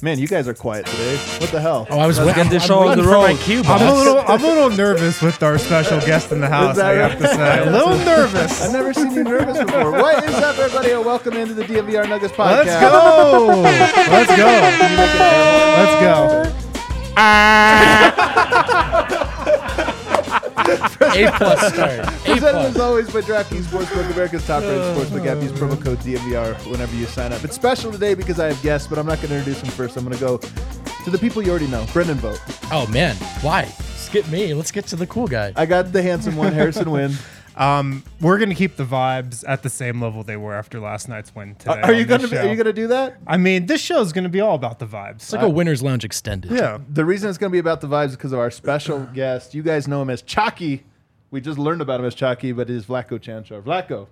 Man, you guys are quiet today. What the hell? Oh, I was Let's waiting get this I'm show on the road. cue, I'm a little, I'm a little nervous with our special guest in the house. I have to say, a little nervous. I've never seen you nervous before. What is up, everybody? And welcome into the DNVR Nuggets podcast. Let's go. Let's go. Let's A plus start. Presented as always by DraftKings Sportsbook, America's top rated uh-huh. sportsbook app. Use promo code DNVR whenever you sign up. It's special today because I have guests, but I'm not going to introduce them first. I'm going to go to the people you already know. Brendan Vogt. Oh man, why? Skip me. Let's get to the cool guy. I got the handsome one, Harrison Wind. go. Um, we're gonna keep the vibes at the same level they were after last night's win today. Are you gonna show. are you going to do that? I mean, this show is gonna be all about the vibes. It's like a winner's lounge extended. yeah. The reason it's going to be about the vibes is because of our special guest. You guys know him as Chalky. We just learned about him as Chalky, but it is Vlatko Čančar. Vlaco.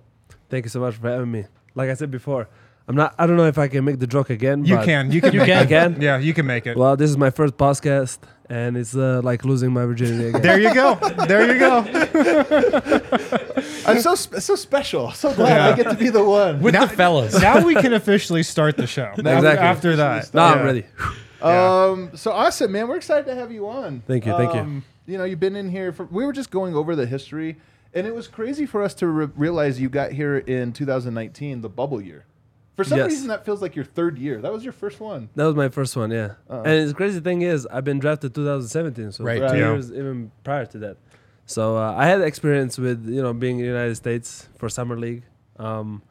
Thank you so much for having me. Like I said before, I'm not. I don't know if I can make the joke again. You but- can. You can. You make can. it. Again? Yeah, you can make it. Well, this is my first podcast, and it's uh, like losing my virginity again. there you go. There you go. I'm so sp- so special. So glad Yeah. I get to be the one. With Now- the fellas. now we can officially start the show. Exactly. After that. no, Yeah. I'm ready. Um. So awesome, man. We're excited to have you on. Thank you, thank you. Um, You know, you've been in here for. We were just going over the history, and it was crazy for us to re- realize you got here in 2019, the bubble year. For some Yes. reason, that feels like your third year. That was your first one. That was my first one, yeah. Uh-uh. And the crazy thing is, I've been drafted 2017, so Right. two Right. Yeah. years even prior to that. So uh, I had experience with you know being in the United States for summer league, um,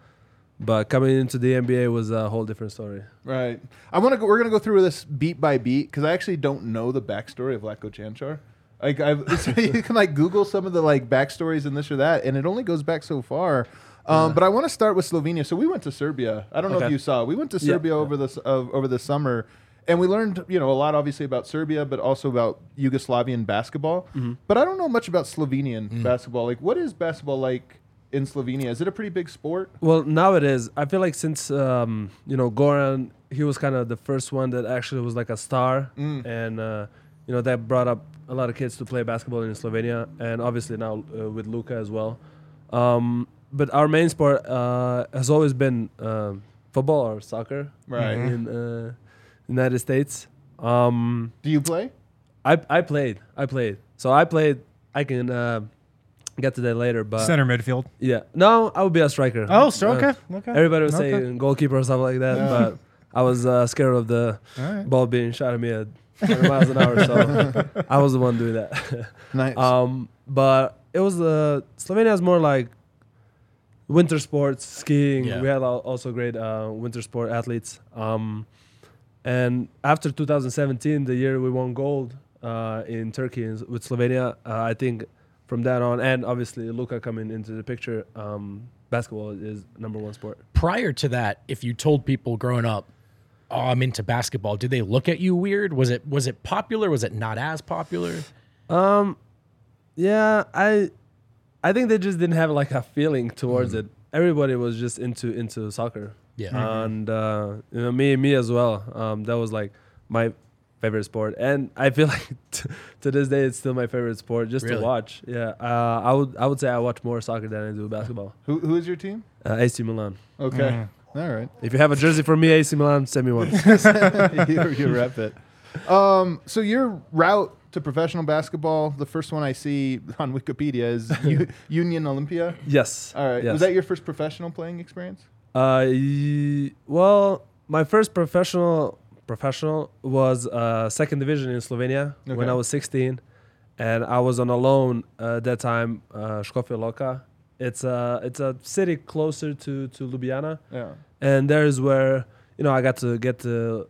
but coming into the NBA was a whole different story. Right. I want to. go We're gonna go through this beat by beat because I actually don't know the backstory of Vlatko Čančar. Like I've, it's, you can like Google some of the like backstories and this or that, and it only goes back so far. Um, But I want to start with Slovenia. So we went to Serbia. I don't know if you saw. We went to Yeah. Serbia over this uh, over the summer, and we learned you know a lot obviously about Serbia, but also about Yugoslavian basketball. But I don't know much about Slovenian basketball. Like, what is basketball like in Slovenia? Is it a pretty big sport? Well, now it is. I feel like since um, you know Goran, he was kind of the first one that actually was like a star, and uh, you know that brought up a lot of kids to play basketball in Slovenia, and obviously now uh, with Luka as well. Um, but our main sport uh, has always been um, football or soccer, Right. In uh, United States. Um, Do you play? I I played. I played. So I played. I can uh, get to that later, but Center midfield. yeah. No, I would be a striker. Oh, so Uh, okay. Okay. Everybody was Okay. saying goalkeeper or something like that, Yeah. but I was uh, scared of the All right. ball being shot at me at 100 miles an hour, so I was the one doing that. Nice. um, but it was uh, Slovenia is more like winter sports, skiing. Yeah. We had al- also great uh, winter sport athletes. Um, and after 2017, the year we won gold uh, in Turkey with Slovenia, uh, I think from that on, and obviously Luka coming into the picture, um, basketball is number one sport. Prior to that, if you told people growing up, "Oh, I'm into basketball," did they look at you weird? Was it was it popular? Was it not as popular? Um, yeah, I, I think they just didn't have like a feeling towards it. Everybody was just into into soccer. Yeah. and uh, you know me me as well. Um, that was like my favorite sport, and I feel like t- to this day it's still my favorite sport just Really? to watch. Yeah, uh, I would I would say I watch more soccer than I do basketball. Who who is your team? Uh, AC Milan. Okay. All right. If you have a jersey for me, AC Milan, send me one. you, you rep it. Um, so your route to professional basketball, the first one I see on Wikipedia is U- Union Olimpija. yes. All right. Yes. Was that your first professional playing experience? Uh, y- well, my first professional professional was uh, second division in Slovenia when I was 16, and I was on a loan uh, at that time. Uh, Škofja Loka. It's a it's a city closer to to Ljubljana, Yeah. and there's where you know I got to get to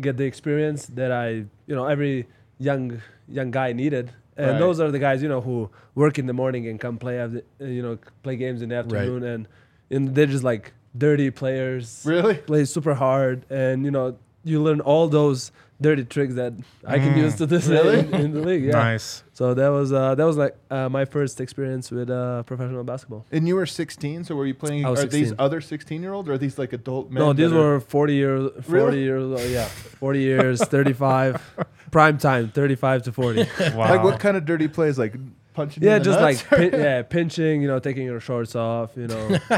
get the experience that I you know every young young guy needed. And Right. those are the guys you know who work in the morning and come play after, you know play games in the afternoon and and they're just like dirty players Really? play super hard and you know you learn all those dirty tricks that I can Mm. use to this Really? in, in the league. Yeah. Nice. So that was uh, that was like uh, my first experience with uh, professional basketball. And you were 16, so were you playing? I was are these other 16 year olds, or are these like adult men? no, these were 40 years, 40 Really? years, old, yeah, 40 years, 35, prime time, 35 to 40. Wow. like what kind of dirty plays? Like punching? Yeah, in the just like pin, yeah, pinching, you know, taking your shorts off, you know,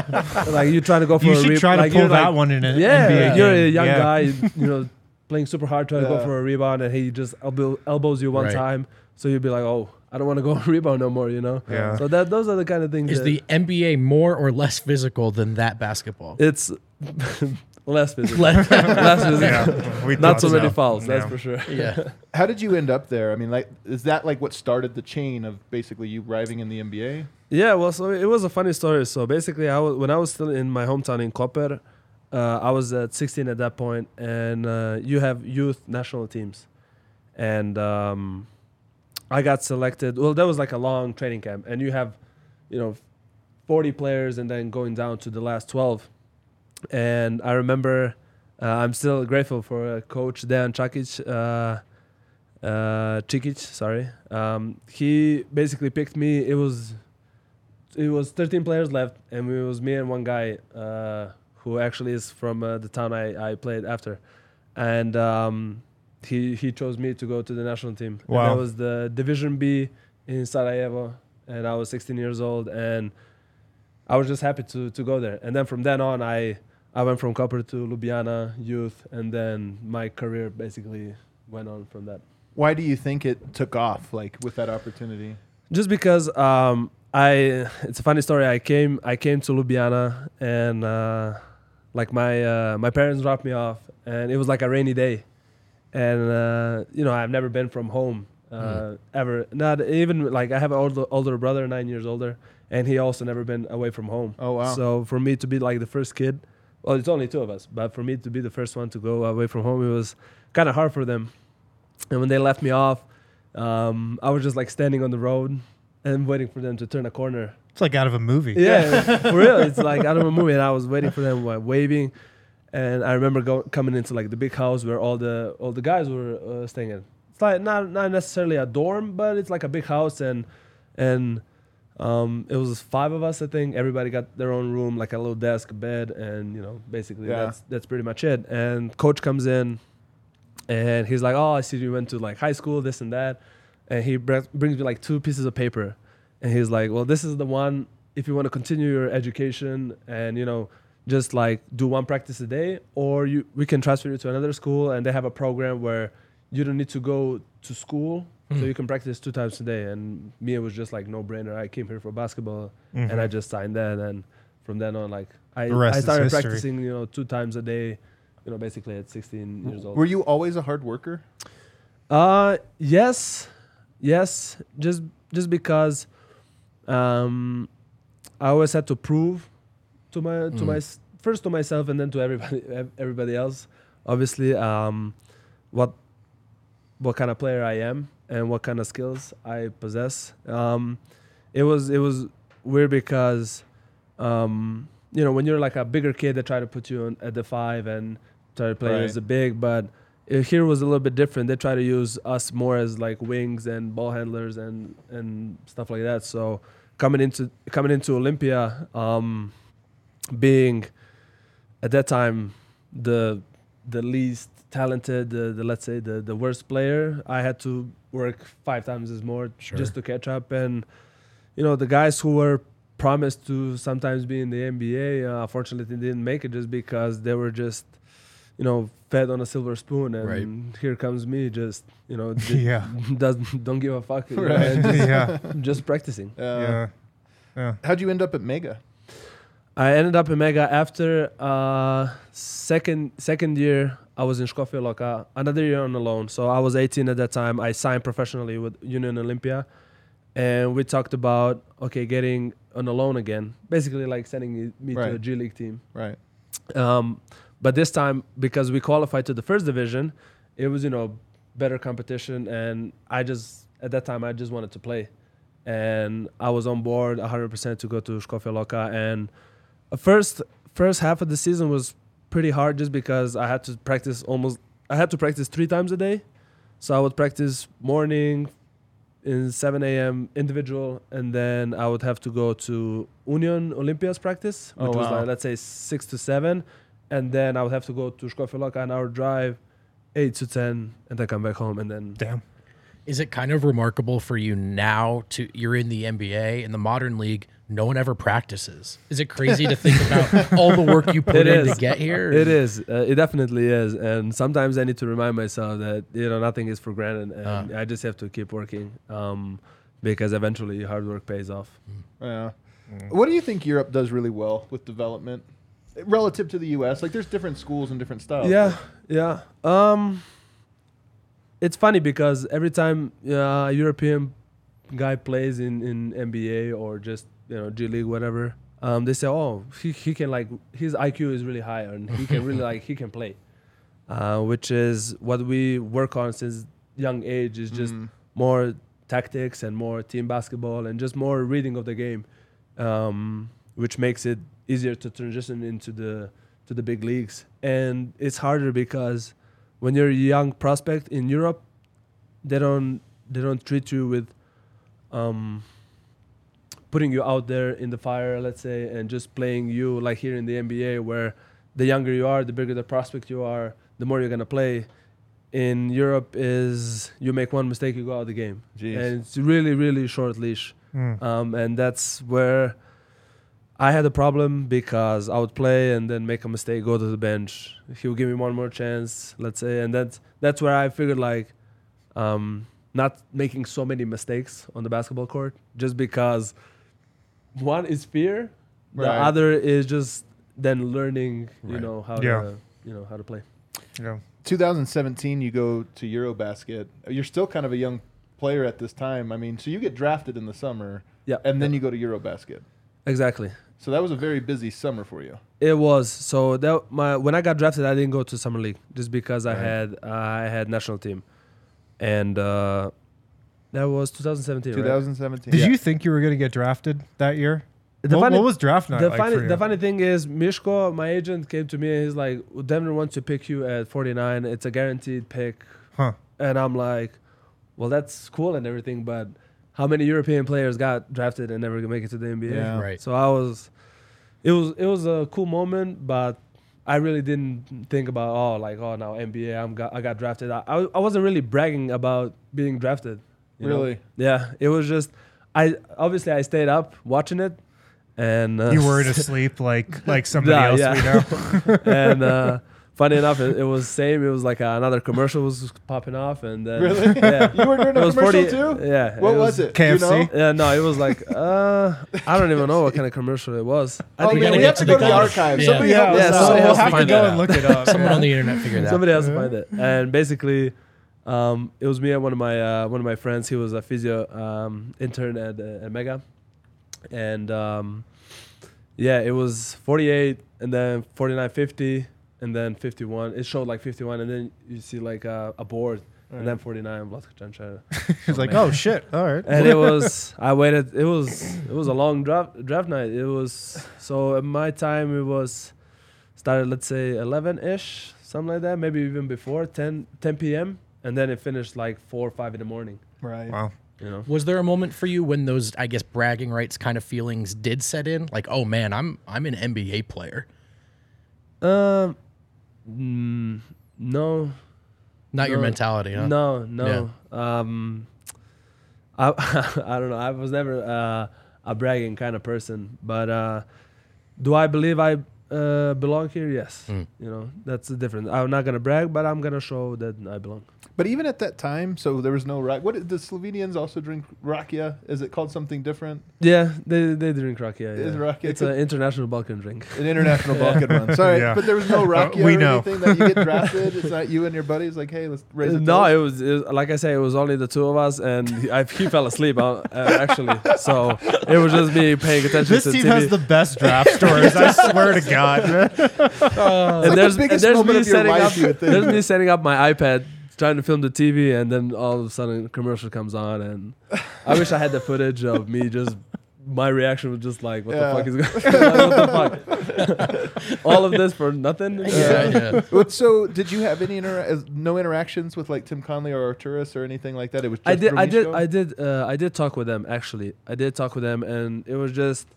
like you're trying to go for you a should re- try to like, pull you're that like, one in an Yeah, NBA you're a young Yeah. guy, you know, playing super hard trying to go for a rebound, and he just elbow, elbows you one Right. time, so you'd be like, oh, I don't want to go rebound no more, you know. Yeah. So that those are the kind of things. Is that the NBA more or less physical than that basketball? it's less physical, Less- less physical, Yeah, we not thought so many so. fouls, that's for sure. yeah. How did you end up there? I mean, like, is that like what started the chain of basically you arriving in the NBA? Yeah, well, so it was a funny story. So basically, I was, when I was still in my hometown in Koper, uh, I was at 16 at that point, and uh, you have youth national teams, and um, I got selected. Well, that was like a long training camp, and you have, you know, 40 players, and then going down to the last 12. And I remember, uh, I'm still grateful for uh, Coach Dan Čakic. Uh, uh, Chikic, sorry. Um, he basically picked me. It was it was 13 players left, and it was me and one guy who actually is from uh, the town I, I played after, and um, he he chose me to go to the national team. And Wow. that was the Division B in Sarajevo, and I was 16 years old, and I was just happy to to go there. And then from then on, I I went from Koper to Ljubljana youth, and then my career basically went on from that. Why do you think it took off, like with that opportunity? just because um, I it's a funny story. I came I came to Ljubljana and uh, like my uh, my parents dropped me off and it was like a rainy day, and uh, you know I've never been from home uh, ever. Not even like I have an older older brother, nine years older, and he also never been away from home. Oh wow! So for me to be like the first kid, well, it's only two of us, but for me to be the first one to go away from home, it was kind of hard for them. And when they left me off, um, I was just like standing on the road and waiting for them to turn a corner. It's like out of a movie. Yeah, for real. It's like out of a movie, and I was waiting for them, like, waving. And I remember go, coming into like the big house where all the all the guys were uh, staying in. It's like not not necessarily a dorm, but it's like a big house, and and um, it was five of us, I think. Everybody got their own room, like a little desk, a bed, and you know, basically Yeah. that's that's pretty much it. And coach comes in, and he's like, "Oh, I see you went to like high school, this and that," and he br- brings me like two pieces of paper, and he's like, "Well, this is the one if you want to continue your education and you know." Just like do one practice a day, or you we can transfer you to another school, and they have a program where you don't need to go to school, so you can practice two times a day. And me, it was just like no brainer. I came here for basketball, and I just signed that, and from then on, like I, I started practicing, you know, two times a day, you know, basically at 16 years old. Were you always a hard worker? Uh, yes, yes. Just just because, um, I always had to prove to my to my first to myself and then to everybody everybody else. Obviously, um, what what kind of player I am and what kind of skills I possess. Um, it was it was weird because, um, you know, when you're like a bigger kid, they try to put you on at the five and try to play Right. as a big, but here was a little bit different. They try to use us more as like wings and ball handlers and and stuff like that. So coming into coming into Olympia, um, being at that time the the least talented, the, the let's say the the worst player, I had to work five times as more Sure. just to catch up. And you know the guys who were promised to sometimes be in the NBA, uh, unfortunately didn't make it just because they were just you know fed on a silver spoon. And Right. here comes me, just you know d- Yeah. doesn't don't give a fuck, you know, just, yeah. just practicing. Uh, Yeah. Yeah. How'd you end up at Mega? I ended up in Mega after uh, second second year. I was in Škofja Loka, another year on a loan. So I was 18 at that time. I signed professionally with Union Olimpija, and we talked about okay getting on a loan again, basically like sending me to a Right. G League team. Right. Um, but this time, because we qualified to the first division, it was you know better competition, and I just at that time I just wanted to play, and I was on board 100% to go to Škofja Loka. And first first half of the season was pretty hard just because I had to practice almost I had to practice three times a day, so I would practice morning in 7 a.m. individual, and then I would have to go to Union Olimpija's practice, Oh, which was like let's say six to seven, and then I would have to go to Škofja Loka an hour drive, eight to ten, and then come back home, and then Damn. Is it kind of remarkable for you now to you're in the NBA in the modern league? No one ever practices. Is it crazy to think about all the work you put It in is. to get here? It is. Uh, it definitely is. And sometimes I need to remind myself that you know nothing is for granted, and I just have to keep working, um, because eventually hard work pays off. Yeah. What do you think Europe does really well with development relative to the U.S.? Like, there's different schools and different styles. Yeah, yeah. Um, it's funny because every time uh, a European guy plays in, in NBA or just you know G League, whatever, um, they say, "Oh, he, he can like his IQ is really high and he can really like he can play," uh, which is what we work on since young age. Is just more tactics and more team basketball and just more reading of the game, um, which makes it easier to transition into the to the big leagues. And it's harder because when you're a young prospect in Europe, they don't they don't treat you with um, putting you out there in the fire, let's say, and just playing you like here in the NBA, where the younger you are, the bigger the prospect you are, the more you're gonna play. In Europe, is you make one mistake, you go out of the game, Jeez. and it's really really short leash, Mm. um, and that's where I had a problem because I would play and then make a mistake, go to the bench. He would give me one more chance, let's say, and that's that's where I figured like um, not making so many mistakes on the basketball court, just because one is fear, the other is just then learning, you Right. know how Yeah. to you know how to play. Yeah. 2017, you go to Eurobasket. You're still kind of a young player at this time. I mean, so you get drafted in the summer, Yeah, and then yeah. you go to Eurobasket. Exactly. So that was a very busy summer for you. It was so that my when I got drafted, I didn't go to summer league just because I Right. had I had national team, and uh, that was 2017. right? 2017. Did Yeah. you think you were going to get drafted that year? The what, funny- what was draft night the like funny for you? the funny thing is Mishko, my agent, came to me and he's like, Denver wants to pick you at 49. It's a guaranteed pick, Huh. and I'm like, well, that's cool and everything, but how many European players got drafted and never make it to the NBA? Yeah. Right. So I was, it was it was a cool moment, but I really didn't think about oh like oh now NBA I'm got I got drafted. I I, I wasn't really bragging about being drafted. you know? Really? Yeah. It was just I obviously I stayed up watching it, and uh, You weren't asleep like like somebody Yeah, else yeah. we know. and uh, funny enough, it, it was same. It was like another commercial was popping off, and then Really? yeah, You were doing a It was commercial 40 too? Yeah. What was, it? Do you KFC? know? Yeah, no, it was like uh, I don't even know what kind of commercial it was. I Oh, think man, gotta we have to to the go to the bottom. archives. Yeah. Somebody yeah, help yeah, us so out. we'll we'll have to have to go and look it up. Someone on the internet figured that. Somebody else to Yeah. find it. And basically, um, it was me and one of my uh, one of my friends. He was a physio um, intern at, uh, at Mega, and um, yeah, it was 48, and then 49, 50, and then 51. It showed like 51, and then you see like uh, a board, and then 49. Vlatko Čančar. He's like, oh shit, all right. and it was I waited. It was it was a long draft draft night. It was so at my time it was started let's say 11 ish something like that maybe even before 10 10 p.m. and then it finished like four or five in the morning. Right. Wow. You know. Was there a moment for you when those, I guess, bragging rights kind of feelings did set in? Like, oh man, I'm I'm an NBA player. Um. Mm, no. Not your mentality, huh? No. No. Um. I I don't know. I was never uh, a bragging kind of person, but uh, do I believe I uh, belong here, yes. Mm. You know, that's the difference. I'm not gonna brag, but I'm gonna show that I belong. But even at that time, so there was no rak. What the Slovenians also drink rakia? Is it called something different? Yeah, they they drink rakia. Is Yeah. rakia It's an international Balkan drink. An international Balkan one. Sorry, Yeah. but there was no rakia We or know. anything that you get drafted. It's not you and your buddies like, hey, let's raise a no, it was, it was- like I say, it was only the two of us, and he, I, he fell asleep uh, uh, actually. So it was just me paying attention This to team TV. has the best draft stories. I swear to God. Man. and the there's, biggest and there's me setting up. you would think. There's me setting up my iPad, trying to film the TV, and then all of a sudden, a commercial comes on, and I wish I had the footage of me just. My reaction was just like, "What Yeah. the fuck is going? on? what the fuck? all of this for nothing?" Yeah, yeah. Well, so did you have any intera- uh, no interactions with like Tim Connelly or Arturas or anything like that? It was just I did, I did, I did, uh, I did talk with them. Actually, I did talk with them, and it was just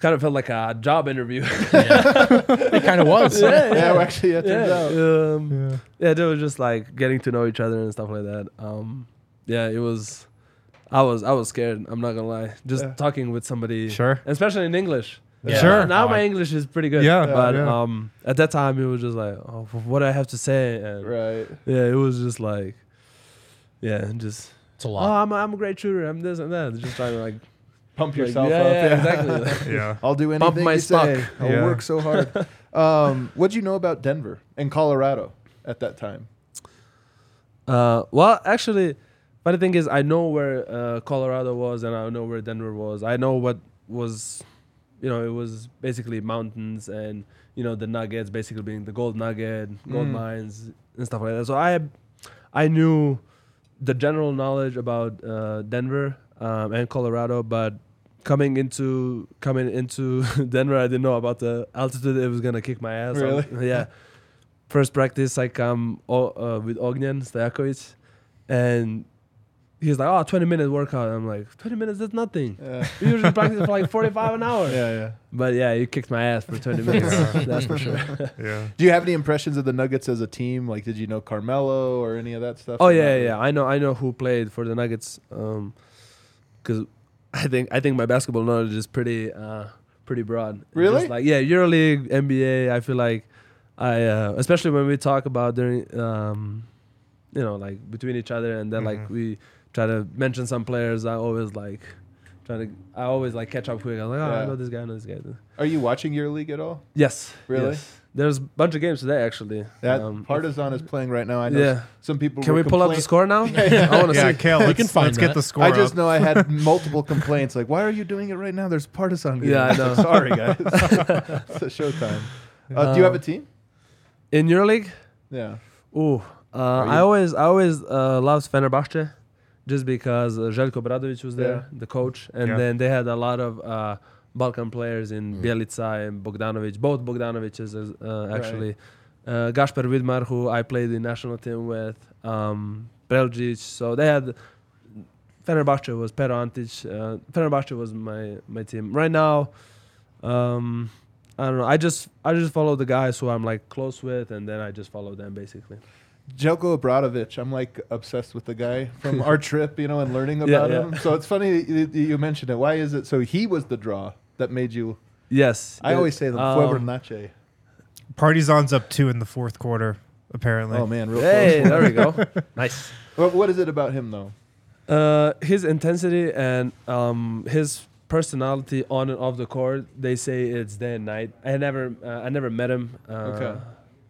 kind of felt like a job interview. It kind of was. yeah, yeah, well, actually, yeah, it turns yeah, out. um, yeah. They were just like getting to know each other and stuff like that. Um, yeah, it was. I was I was scared. I'm not gonna lie. Just Yeah. talking with somebody, Sure. especially in English. Yeah. Sure. Now Oh, my English is pretty good. Yeah, but yeah. um, at that time it was just like, oh, what do I have to say? And Right. yeah, it was just like, yeah, just It's a oh, lot. I'm a, I'm a great shooter. I'm this and that. Just trying to like Pump Like, yourself yeah, up. yeah, exactly. Yeah. I'll do anything my you stock. say. I'll Yeah. work so hard. um, what'd you know about Denver and Colorado at that time? Uh, well, actually, funny thing is, I know where uh, Colorado was, and I know where Denver was. I know what was, you know, it was basically mountains, and you know, the nuggets basically being the gold nugget, gold Mm. mines, and stuff like that. So I, I knew the general knowledge about uh, Denver um, and Colorado, but coming into coming into Denver, I didn't know about the altitude. It was gonna kick my ass. Really? yeah. First practice, I come o- uh, with Ognjen Stojakovic, and he's like, "Oh, 20 minute workout." I'm like, "20 minutes? is nothing. Yeah, We usually practice for like 45 an hour." yeah, yeah. But yeah, you kicked my ass for 20 minutes. that's for sure. Yeah. Do you have any impressions of the Nuggets as a team? Like, did you know Carmelo or any of that stuff? Oh yeah, not yeah, yeah. I know, I know who played for the Nuggets. Um, because I think I think my basketball knowledge is pretty uh pretty broad. Really? Just like yeah, EuroLeague, NBA. I feel like I uh, especially when we talk about during um, you know, like between each other, and then like Mhm. we try to mention some players. I always like try to. I always like catch up quick. I'm like, oh, Yeah. I know this guy. I know this guy. Are you watching EuroLeague at all? Yes. Really? yes. There's a bunch of games today actually. That Um, Partizan is playing right now. I know Yeah. some people. Can were we pull up the score now? Yeah, I want to Yeah, see. Kale, let's, can find let's get the score I just up. know I had multiple complaints. Like, why are you doing it right now? There's Partizan. Games. Yeah, I know. Sorry, guys. it's a showtime. Uh, do you have a team? In EuroLeague? Yeah. Ooh, uh, I always I always uh, loved Fenerbahce, just because uh, Željko Obradovic was there, Yeah. the coach, and Yeah. then they had a lot of uh, Balkan players in Bjelica and Bogdanovic, both Bogdanoviches uh, actually. Uh, Gašper Vidmar, who I played the national team with, um, Preldžić. So they had Fenerbahce was Pero Antic. Uh, Fenerbahce was my my team. Right now, um, I don't know. I just I just follow the guys who I'm like close with, and then I just follow them basically. Željko Obradovic. I'm like obsessed with the guy from our trip, you know, and learning Yeah, about yeah. him. So it's funny you, you mentioned it. Why is it? So he was the draw that made you. Yes, I it- always say the um, Fueber Nache. Partizan's up two in the fourth quarter, apparently. Oh man, real Hey, close. there we go. nice. What, what is it about him though? Uh, his intensity and um, his personality on and off the court, they say it's day and night. I never, uh, I never met him. Uh, Okay.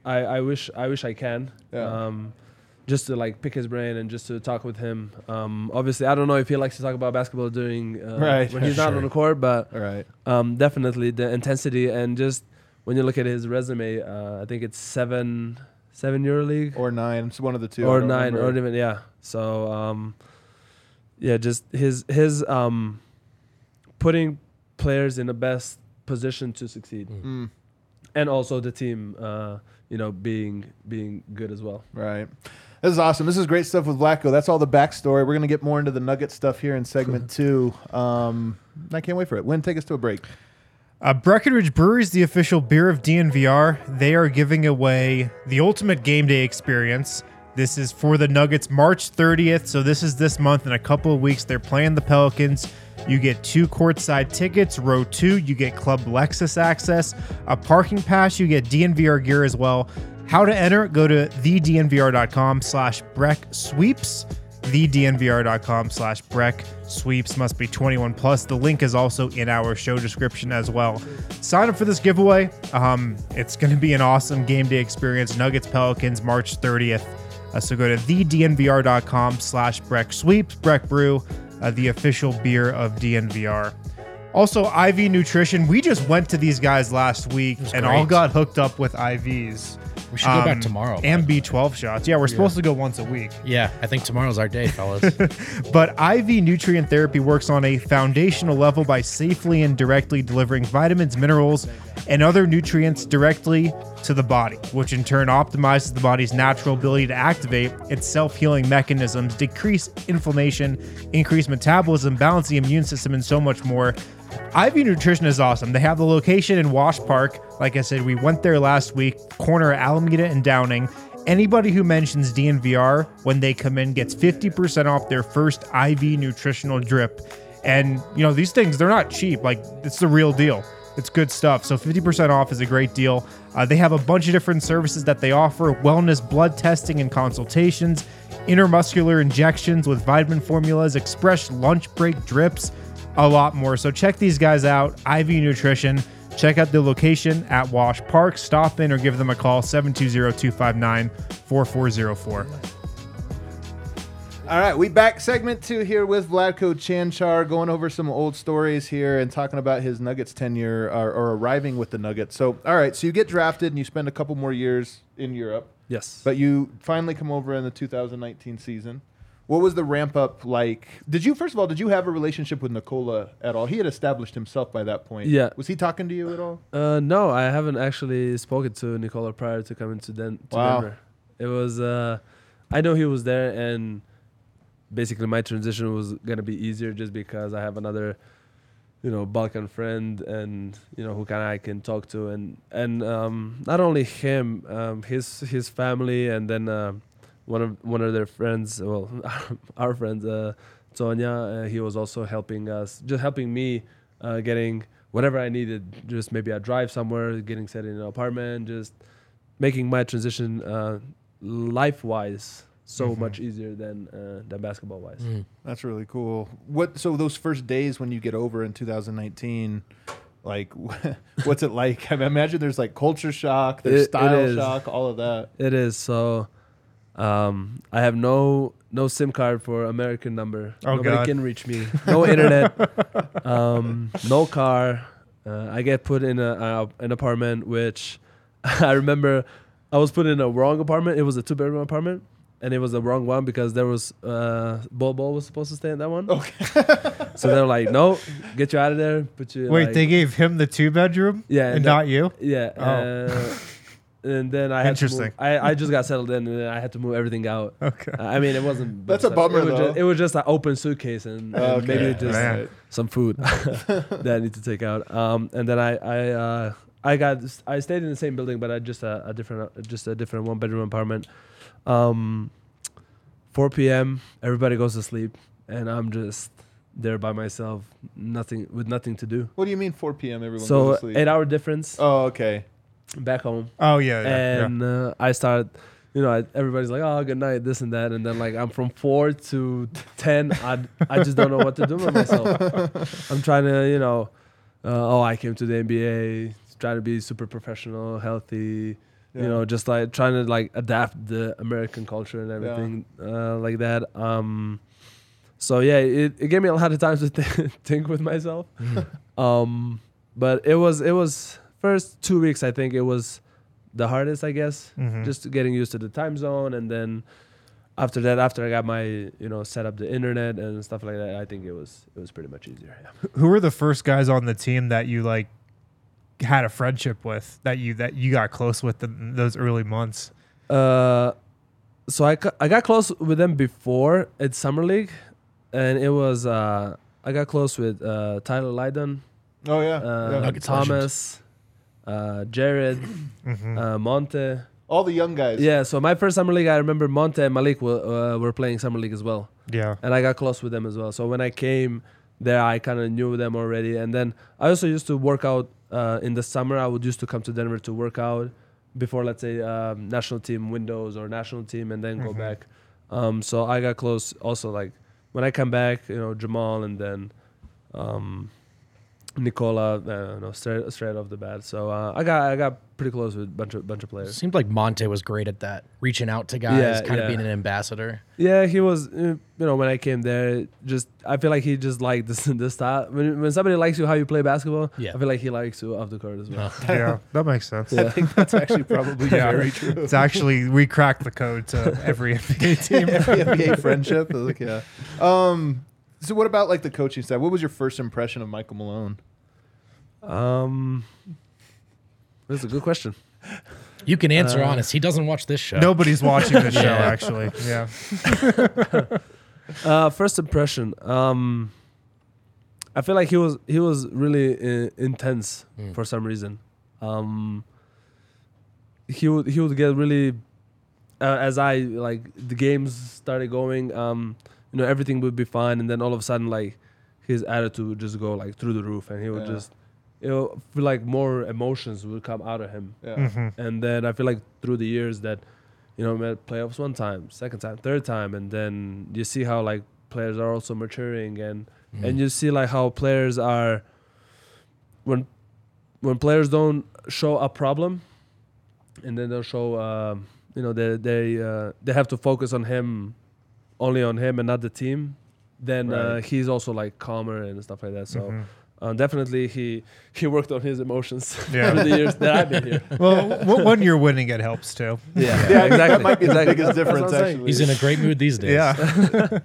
I, I wish, I wish I can. Yeah. Um, just to like pick his brain and just to talk with him. Um, obviously, I don't know if he likes to talk about basketball during uh, Right, when he's not sure. on the court, but All right. um, definitely the intensity and just when you look at his resume, uh, I think it's seven, seven EuroLeague Or nine. It's one of the two. Or nine remember. or even yeah so um yeah just his his um putting players in the best position to succeed Mm, and also the team uh you know being being good as well right. This is awesome. This is great stuff with Vlatko. That's all the backstory. We're gonna get more into the Nugget stuff here in segment two. Um, I can't wait for it. Wind, take us to a break. Uh, Breckenridge Brewery is the official beer of DNVR. They are giving away the ultimate game day experience. This is for the Nuggets March 30th. So this is this month. In a couple of weeks, they're playing the Pelicans. You get two courtside tickets, row two. You get Club Lexus access, a parking pass. You get DNVR gear as well. How to enter? Go to thednvr.com slash Breck Sweeps. Thednvr.com slash Breck Sweeps must be 21 plus. The link is also in our show description as well. Sign up for this giveaway. Um, it's going to be an awesome game day experience. Nuggets Pelicans March 30th. Uh, so go to thednvr.com slash Breck Sweeps. Breck Brew, uh, the official beer of DNVR. Also, IV Nutrition. We just went to these guys last week and all got hooked up with IVs. We should go back Um, tomorrow. And B12 shots. Yeah, we're supposed to go once a week. yeah, I think tomorrow's our day, fellas. But IV nutrient therapy works on a foundational level by safely and directly delivering vitamins, minerals, and other nutrients directly to the body, which in turn optimizes the body's natural ability to activate its self healing mechanisms, decrease inflammation, increase metabolism, balance the immune system, and so much more. IV Nutrition is awesome. They have the location in Wash Park. Like I said, we went there last week, corner Alameda and Downing. Anybody who mentions DNVR when they come in gets 50% off their first IV nutritional drip. And, you know, these things, they're not cheap. Like, it's the real deal. It's good stuff. So 50% off is a great deal. Uh, they have a bunch of different services that they offer wellness blood testing and consultations, intermuscular injections with vitamin formulas, express lunch break drips, a lot more. So check these guys out IV Nutrition. Check out the location at Wash Park. Stop in or give them a call 720 259 4404. All right, we back segment two here with Vlatko Čančar, going over some old stories here and talking about his Nuggets tenure or, or arriving with the Nuggets. So, all right, so you get drafted and you spend a couple more years in Europe, Yes. but you finally come over in the 2019 season. What was the ramp up like? Did you first of all did you have a relationship with Nikola at all? He had established himself by that point. Yeah. Was he talking to you at all? Uh, no, I haven't actually spoken to Nikola prior to coming to, Den- to Wow. Denver. It was, uh, I know he was there, and basically my transition was gonna be easier just because I have another, you know, Balkan friend, and you know who kind of I can talk to, and and um, not only him, um, his his family, and then um one of one of their friends, well, our friends, uh, Tonya, uh, he was also helping us, just helping me, uh, getting whatever I needed, just maybe a drive somewhere, getting set in an apartment, just making my transition uh, life wise so much easier than uh, than basketball wise. That's really cool. What so those first days when you get over in 2019, like what's it like? I imagine there's like culture shock, there's It- it style is. shock, all of that. It is so. Um, I have no no SIM card for American number. Oh, Nobody God. can reach me. No internet. um, no car. Uh, I get put in a, an apartment, which I remember I was put in a wrong apartment. It was a two bedroom apartment, and it was the wrong one because there was uh, Bol Bol was supposed to stay in that one. Okay. So they're like, no, get you out of there. Put you Wait, like- they gave him the two bedroom? Yeah, And and not you? yeah. Oh. Uh, and then I had to Interesting. move. I, I just got settled in, and then I had to move everything out. Okay. I mean, it wasn't. That's a bummer, It was, though. just, it was just an open suitcase and, and Okay. maybe just Man. some food that I need to take out. Um, and then I I uh, I got I stayed in the same building, but I just a, a different just a different one bedroom apartment. Um, 4 p.m. Everybody goes to sleep, and I'm just there by myself, nothing with nothing to do. What do you mean 4 p.m. everyone goes So to sleep? eight hour difference oh, okay. Back home Oh, yeah. yeah, yeah. and uh, I started, you know, I, everybody's like, "Oh, good night," this and that, and then like I'm from four to ten, I I just don't know what to do with myself. I'm trying to, you know, uh, oh, I came to the NBA, trying to be super professional, healthy, Yeah. you know, just like trying to like adapt the American culture and everything uh, like that. Um, so yeah, it, it gave me a lot of time to th- think with myself. um, but it was it was first two weeks. I think it was the hardest, I guess, Mhm. just getting used to the time zone, and then after that, after I got my you know set up the internet and stuff like that, I think it was it was pretty much easier. Yeah. Who were the first guys on the team that you like had a friendship with that you that you got close with in those early months? Uh, so I, I got close with them before at summer league, and it was uh, I got close with uh, Tyler Lydon, Oh yeah. uh, yeah. Nuggets Thomas, uh, Jared, Mhm. uh, Monte, All the young guys. Yeah, so my first summer league, I remember Monte and Malik were, uh, were playing summer league as well, Yeah. and I got close with them as well. So when I came there, I kind of knew them already. And then I also used to work out uh, in the summer. I would used to come to Denver to work out before, let's say, um, national team windows or national team, and then go Mhm. back. Um, so I got close. Also, like when I come back, you know, Jamal and then um, Nikola, uh, no, straight, straight off the bat. So uh, I got I got pretty close with a bunch of bunch of players. Seemed like Monte was great at that, reaching out to guys, Yeah, kind yeah. of being an ambassador. Yeah, he was. Uh, you know, when I came there, just I feel like he just liked this the style. When, when somebody likes you how you play basketball, Yeah. I feel like he likes you off the court as well. Yeah. That makes sense. Yeah. I think that's actually probably Yeah. very true. It's actually we cracked the code to every NBA team. Every NBA friendship. Like, yeah. Um, so what about like the coaching side? What was your first impression of Michael Malone? Um, that's a good question. You can answer Uh, honest. He doesn't watch this show. Nobody's watching this show, Yeah. actually. Yeah. Uh, first impression. Um, I feel like he was he was really uh, intense Mm. for some reason. Um, he would he would get really uh, as I like the games started going. Um, you know everything would be fine, and then all of a sudden like his attitude would just go like through the roof, and he would Yeah. just you know feel like more emotions would come out of him. Yeah. hmm And then I feel like through the years that, you know, we had playoffs one time, second time, third time, and then you see how like players are also maturing and Mm. and you see like how players are when when players don't show a problem and then they'll show um, you know they they uh, they have to focus on him only on him and not the team then uh, he's also like calmer and stuff like that so Mhm. uh, definitely he he worked on his emotions Yeah. through the years that I've been here Well, w- when you're winning, it helps too. yeah, Yeah, I mean, that might be the exactly. biggest That's what I'm difference, actually. He's in a great mood these days. Yeah.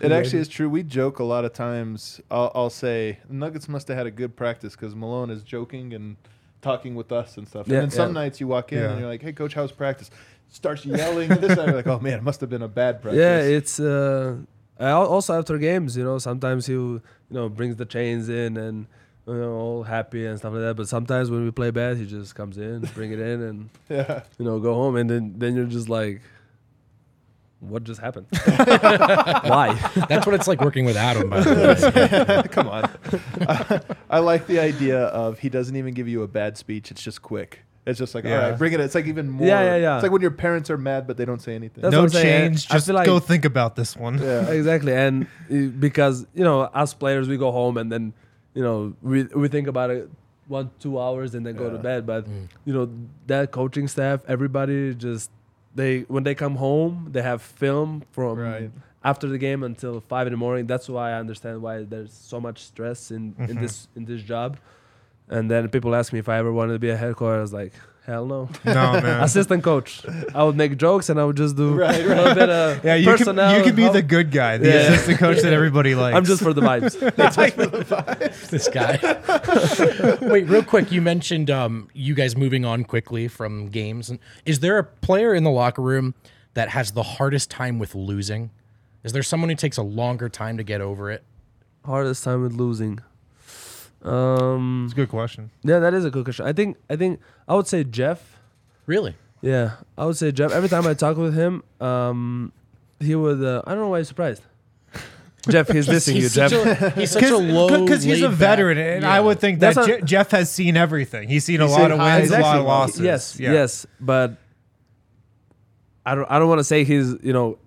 It actually is true. We joke a lot of times. I'll, I'll say Nuggets must have had a good practice because Malone is joking and talking with us and stuff. Yeah, and then some yeah. nights you walk in Yeah. and you're like, "Hey, coach, how's practice?" Starts yelling and this. And you're like, "Oh man, it must have been a bad practice." Yeah, it's uh, also after games, you know, sometimes he you know brings the chains in and you know all happy and stuff like that. But sometimes when we play bad, he just comes in, bring it in, and yeah. you know go home, and then then you're just like, what just happened? Why? That's what it's like working with Adam, by the way. Come on. I like the idea of he doesn't even give you a bad speech. It's just quick. It's just like, all Yeah. right, bring it. It's like even more. Yeah, yeah, yeah. It's like when your parents are mad, but they don't say anything. That's no what I'm saying. change. Just feel like- go think about this one. yeah. exactly, and uh, because you know us players, we go home and then you know we we think about it one two hours and then go to bed. But Mm. you know that coaching staff, everybody just they when they come home, they have film from Right. after the game until five in the morning. That's why I understand why there's so much stress in, in Mhm. this in this job. And then people ask me if I ever wanted to be a head coach. I was like, hell no. No, man. Assistant coach. I would make jokes and I would just do Right, a little bit of yeah, you can, you can be help. the good guy, the Yeah. assistant coach that everybody likes. I'm just for the vibes. That's my vibes. this guy. Wait, real quick. You mentioned um, you guys moving on quickly from games. Is there a player in the locker room that has the hardest time with losing? Is there someone who takes a longer time to get over it? Hardest time with losing. Um, It's a good question. yeah, that is a good question. I think I think I would say Jeff. Really? Yeah, I would say Jeff. Every time I talk with him, um, he would. Uh, I don't know why he's surprised. Jeff, he's dissing you, he's Jeff. Such a, he's such a low. Because he's a laid-back- veteran, and I would think that That's Je- Jeff has seen everything. He's seen a lot seen of highs wins, a lot of lows. losses. Yes, Yeah. yes, but I don't. I don't want to say he's you know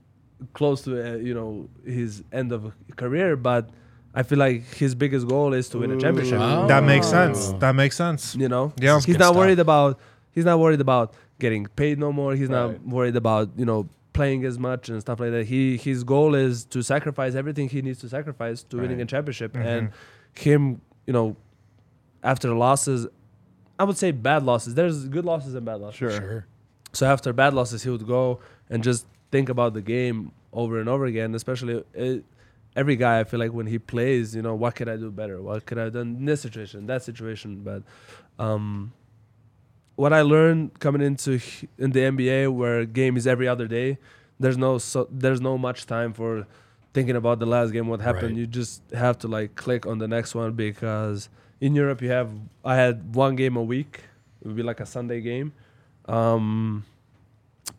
close to uh, you know his end of career, but I feel like his biggest goal is to win a championship. Oh. That makes sense. That makes sense. You know, Yeah. he's good not stuff. worried about. He's not worried about getting paid no more. He's Right. not worried about you know playing as much and stuff like that. He his goal is to sacrifice everything he needs to sacrifice to winning a Right. championship, Mhm. and him you know after losses. I would say bad losses. There's good losses and bad losses. Sure. Sure. So after bad losses, he would go and just think about the game over and over again. Especially uh every guy, I feel like when he plays, you know, what could I do better? What could I have done in this situation, that situation? But um, what I learned coming into in the NBA, where game is every other day, there's no so there's no much time for thinking about the last game, what happened. Right. You just have to like click on the next one because in Europe you have I had one game a week. It would be like a Sunday game. Um,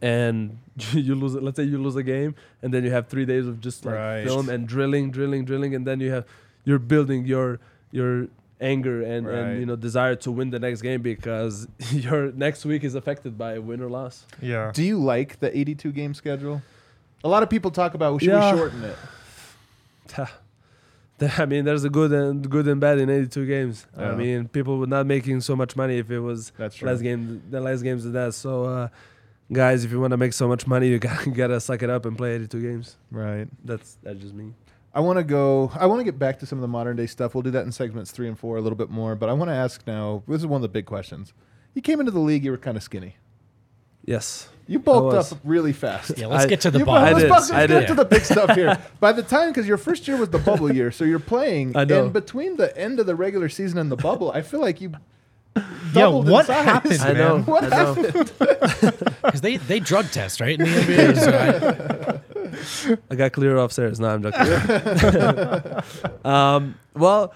and you lose. Let's say you lose a game, and then you have three days of just like Right. film and drilling, drilling, drilling, and then you have you're building your your anger and, Right. and you know desire to win the next game because your next week is affected by win or loss. Yeah. Do you like the 82 game schedule? A lot of people talk about we should Yeah. we shorten it? I mean, there's a good and good and bad in 82 games. Yeah. I mean, people were not making so much money if it was That's true. less game, the less games than that. So, uh, guys, if you want to make so much money, you gotta, gotta suck it up and play 82 games. Right. That's that's just me. I want to go. I want to get back to some of the modern day stuff. We'll do that in segments three and four a little bit more. But I want to ask now. This is one of the big questions. You came into the league. You were kind of skinny. Yes. You bulked up really fast. Yeah, let's I- get to the You- bottom. I let's did, let's I get did. to the big stuff here. By the time, because your first year was the bubble year, so you're playing. I know. And between the end of the regular season and the bubble, I feel like you. Yeah, doubled in what size. happened, I know. man? What I know. happened? Because they, they drug test, right? In the NBA. So I- I got clear upstairs. No, I'm joking. um, well,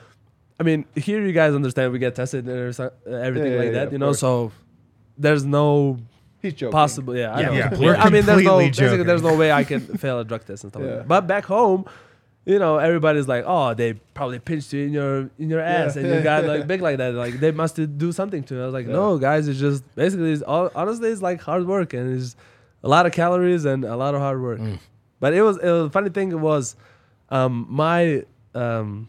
I mean, here you guys understand we get tested and everything Yeah, yeah, like yeah, that, of you know. course. So there's no He's joking. possible. Yeah, I Yeah, yeah, We're- I mean, there's no joking. there's no way I can fail a drug test and stuff like that. But back home, you know, everybody's like, oh, they probably pinched you in your in your ass, and you got like big like that. Like they must do something to it. I was like, no, guys, it's just basically, it's all, honestly, it's like hard work and it's a lot of calories and a lot of hard work. Mm. But it was, it was funny thing It was, um, my um,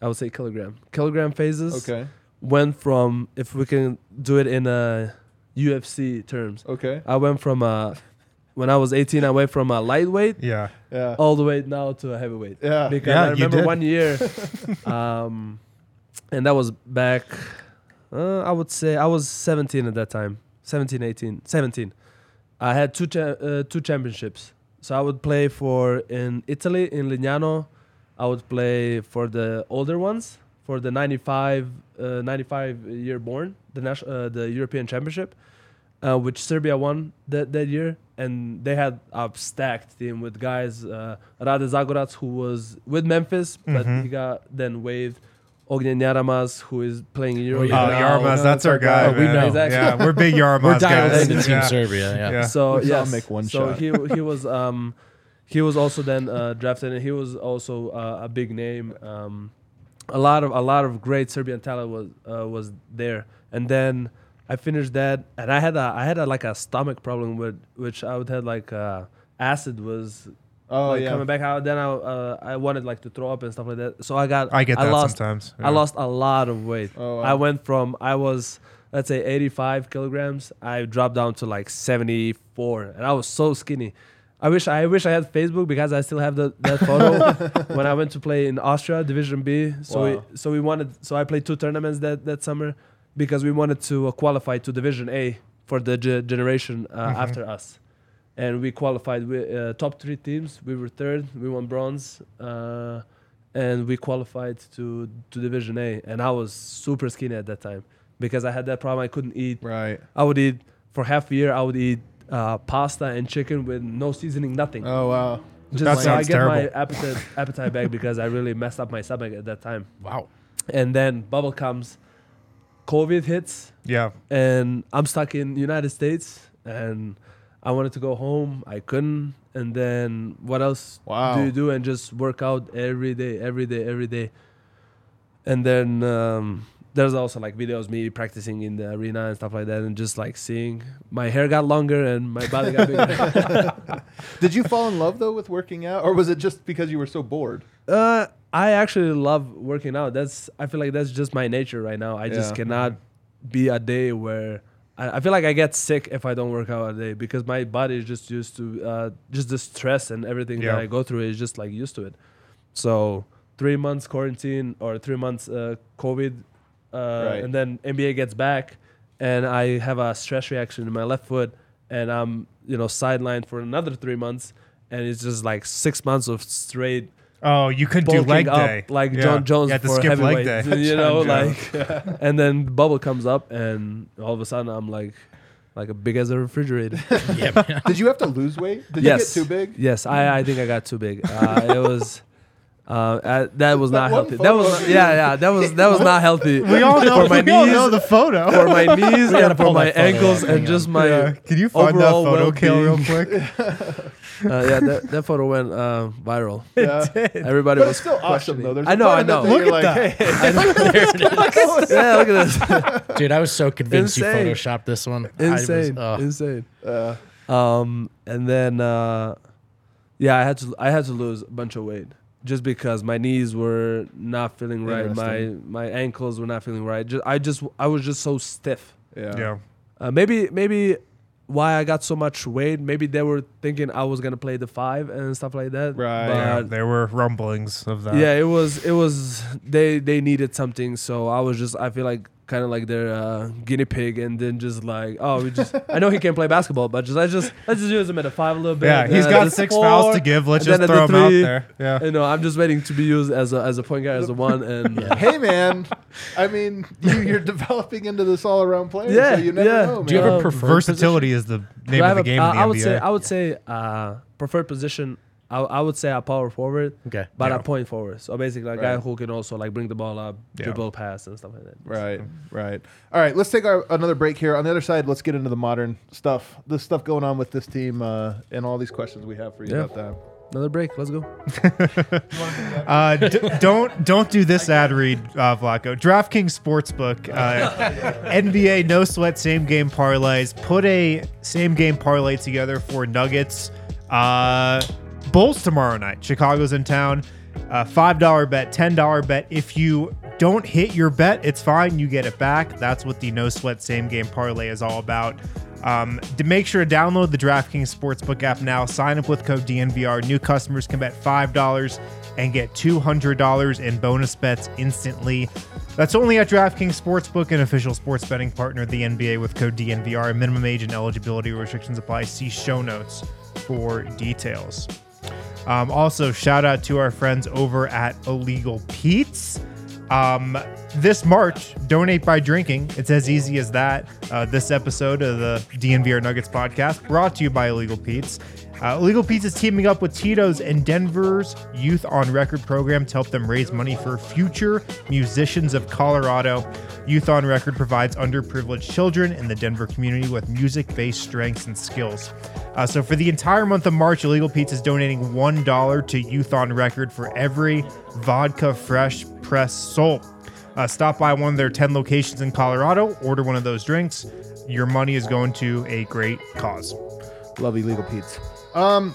I would say kilogram kilogram phases Okay. went from if we can do it in uh, UFC terms. Okay. I went from uh, when I was 18, I went from a lightweight Yeah. Yeah. all the way now to a heavyweight. Yeah. Because Yeah, I remember one year, um, and that was back. Uh, I would say I was 17 at that time, 17, 18, 17. I had two cha- uh, two championships. So I would play for in Italy in Lignano. I would play for the older ones for the 95 uh, 95 year born the nas- uh, the European Championship, uh, which Serbia won that that year, and they had a stacked team with guys. Uh, Rade Zagorac, who was with Memphis, but Mhm. he got then waived. Ognjen Jaramaz, who is playing in Oh, Europe. yeah. Oh, now. Yarmaz, that's our guy. Oh, we man. know. Exactly. Yeah, we're big Yarmaz We're dialed guys. Team yeah. Serbia. Yeah. Yeah. So We saw him yes, make one so shot. he he was um he was also then uh, drafted, and he was also uh, a big name. Um, a lot of a lot of great Serbian talent was uh, was there, and then I finished that, and I had a I had a, like a stomach problem with which I would had like uh, acid was Oh like yeah. coming back out. Then I uh, I wanted like to throw up and stuff like that. So I got I get that lost sometimes. I lost a lot of weight. Oh, wow. I went from I was let's say 85 kilograms. I dropped down to like 74, and I was so skinny. I wish I wish I had Facebook because I still have the, that photo when I went to play in Austria Division B. So Wow. we so we wanted so I played two tournaments that that summer because we wanted to uh, qualify to Division A for the ge- generation uh, Mhm. after us. And we qualified with uh, top three teams. We were third. We won bronze. Uh, and we qualified to to Division A. And I was super skinny at that time because I had that problem. I couldn't eat. Right. I would eat for half a year. I would eat uh, pasta and chicken with no seasoning, nothing. Oh wow. Just That so I sounds get my appetite appetite back because I really messed up my stomach at that time. Wow. And then bubble comes, COVID hits, Yeah. and I'm stuck in United States, and I wanted to go home. I couldn't. And then what else Wow. do you do? And just work out every day, every day, every day. And then um, there's also like videos me practicing in the arena and stuff like that, and just like seeing my hair got longer and my body got bigger. Did you fall in love though with working out, or was it just because you were so bored? Uh, I actually love working out. That's I feel like that's just my nature right now. I just Yeah. cannot be a day where I, I feel like I get sick if I don't work out a day because my body is just used to uh, just the stress and everything Yeah. that I go through is just like used to it. So three months quarantine or three months uh, COVID, uh, Right. and then NBA gets back, and I have a stress reaction in my left foot, and I'm you know sidelined for another three months, and it's just like six months of straight Oh, you couldn't do bulking leg up day like Yeah. Jon Jones You had to for skip leg day. You know, like, and then bubble comes up, and all of a sudden I'm like, like a big as a refrigerator. Yeah. Did you have to lose weight? Did yes, you get too big? Yes, I, I think I got too big. Uh, it was Uh, uh, that was not one healthy. That was not, yeah, yeah. That was that was not healthy. We all know. for my we all knees, know the photo. for my knees, and for my ankles, up. and Hang just on. my. Yeah. Can you find that overall photo, Kale, real well-being. quick? Uh, yeah, that, that photo went uh, viral. Yeah. Everybody But was it's still awesome questioning. though. There's I a know, I know. Look at like, that. Hey, yeah, look at this. Dude, I was so convinced you photoshopped this one. I was- insane, oh. insane. uh, Um, and then uh, yeah, I had to I had to lose a bunch of weight just because my knees were not feeling right. My my ankles were not feeling right. Just, I just I was just so stiff. yeah. Yeah. Uh, maybe maybe why I got so much weight. Maybe they were thinking I was gonna play the five and stuff like that. Right. Yeah, there were rumblings of that. yeah, it was it was they they needed something, so I was just I feel like kind of like their uh, guinea pig, and then just like oh we just I know he can't play basketball, but just I just let's just use him at a five a little bit. Yeah, and he's then got six four, fouls to give. Let's just throw the him out there. Yeah. You know, I'm just waiting to be used as a as a point guard as a one, and Hey man, I mean, you, you're developing into this all-around player. Yeah, so you never yeah. know, man. Do you have a Um, preferred Versatility is the name of the game uh, in the I NBA. would say I would say uh, preferred position. I, I would say a power forward, Okay. but Yeah. a point forward. So basically, a guy who can also like bring the ball up, Yeah. dribble, pass, and stuff like that. Right, right. All right, let's take our, another break here. On the other side, let's get into the modern stuff, the stuff going on with this team, uh, and all these questions we have for you Yeah. about that. Another break. Let's go. Uh, d- don't don't do this ad read, uh, Vlatko. DraftKings Sportsbook, uh, NBA no sweat same game parlays. Put a same game parlay together for Nuggets. Uh, Bulls tomorrow night. Chicago's in town. Uh, Five dollar bet, ten dollar bet. If you don't hit your bet, it's fine. You get it back. That's what the no sweat same game parlay is all about. Um, to make sure to download the DraftKings Sportsbook app now. Sign up with code DNVR. New customers can bet $5 and get $200 in bonus bets instantly. That's only at DraftKings Sportsbook, an official sports betting partner of the NBA with code DNVR. Minimum age and eligibility restrictions apply. See show notes for details. Um, also, shout out to our friends over at Illegal Pete's. Um, this March, donate by drinking. It's as easy as that. Uh, this episode of the DNVR Nuggets podcast brought to you by Illegal Pete's. Uh, Illegal Pete's is teaming up with Tito's and Denver's Youth on Record program to help them raise money for future musicians of Colorado. Youth on Record provides underprivileged children in the Denver community with music based strengths and skills. Uh, so, for the entire month of March, Illegal Pete's is donating $1 to Youth on Record for every vodka fresh press sold. Uh, stop by one of their 10 locations in Colorado, order one of those drinks. Your money is going to a great cause. Love illegal Pete's. Um,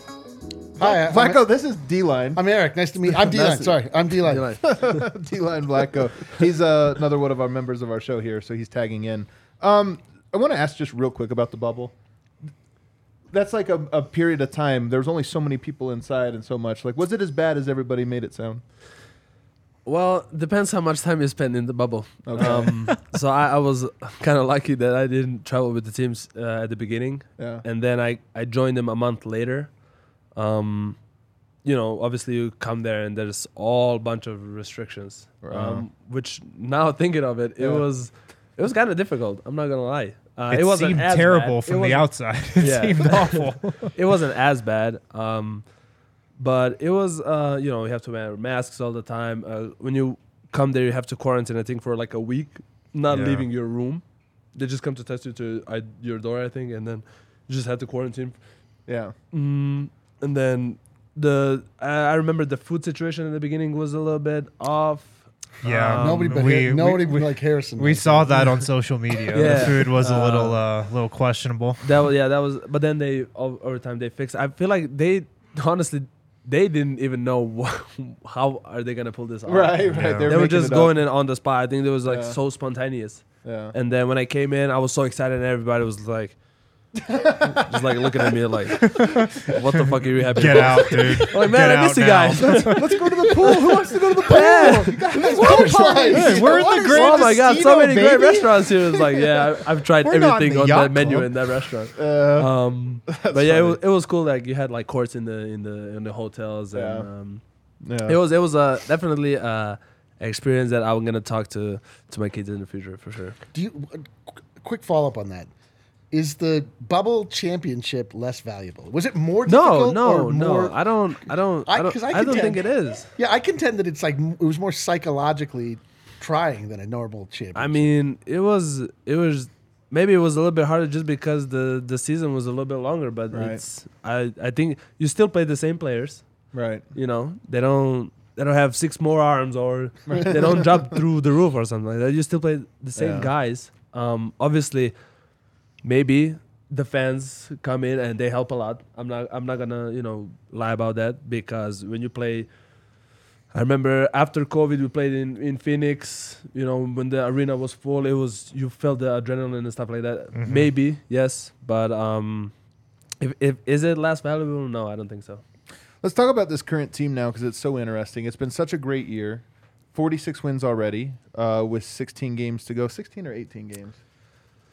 Hi, I'm- this is D line. I'm Eric. Nice to meet. I'm D-Line. Nice. Sorry, I'm D-Line. D line Vlatko. He's uh, another one of our members of our show here, so he's tagging in. Um, I want to ask just real quick about the bubble. That's like a, a period of time. There was only so many people inside and so much. Like, was it as bad as everybody made it sound? Well, depends how much time you spend in the bubble. Okay. Um, so I, I was kind of lucky that I didn't travel with the teams uh, at the beginning, Yeah. and then I, I joined them a month later. Um, you know, obviously you come there and there's all bunch of restrictions, um, which now thinking of it, it Yeah. was it was kind of difficult. I'm not gonna lie. Uh, it wasn't seemed terrible bad. It from the outside. It Yeah. seemed awful. it wasn't as bad. Um, but it was, uh, you know, you have to wear masks all the time. Uh, when you come there, you have to quarantine, I think, for like a week, not Yeah. leaving your room. They just come to test you to uh, your door, I think, and then you just had to quarantine. Yeah. Mm, and then the I I remember the food situation in the beginning was a little bit off. Yeah, Um, Nobody but we- Har- nobody we- but like Harrison. We saw that on social media. Yeah. The food was a Uh, little, uh, little questionable. That was yeah, that was. But then they o- over time they fixed. I feel like they honestly they didn't even know wha- how are they gonna pull this off. Right, right. Yeah. They're they were just going in on the spot. I think it was like Yeah. so spontaneous. Yeah. And then when I came in, I was so excited, and everybody was like, just like looking at me like, "What the fuck are you happy Get about?" out, dude. I'm like, man, Get I miss you now. guys. Let's go to the pool. Who wants to go to the pool? You guys, water parties. Hey, we're in the Great oh my god, so Casino, many great baby. restaurants here. It's like, yeah, I, I've tried We're not everything in the on the yacht menu club. in that restaurant. Uh, Um, but yeah, it was, it was cool. Like you had like courts in the in the in the hotels, and Yeah. um, yeah. it was it was uh, definitely uh, an experience that I'm gonna talk to to my kids in the future for sure. Do you? uh, qu- quick follow up on that. Is the bubble championship less valuable? Was it more No, difficult? no, no. more- I don't. I don't. I, I- don't. I, I don't think it is. Yeah, I contend that it's like it was more psychologically trying than a normal championship. I mean, it was. It was. Maybe it was a little bit harder just because the the season was a little bit longer. But Right. it's. I I think you still play the same players. Right. You know, they don't. They don't have six more arms or they don't jump through the roof or something like that. You still play the same Yeah. guys. Um, obviously, maybe the fans come in and they help a lot. I'm not. I'm not gonna you know lie about that because when you play. I remember after COVID, we played in, in Phoenix. You know, when the arena was full, it was you felt the adrenaline and stuff like that. Mhm. Maybe yes, but um, if, if is it less valuable? No, I don't think so. Let's talk about this current team now because it's so interesting. It's been such a great year. 46 wins already uh, with 16 games to go. 16 or 18 games?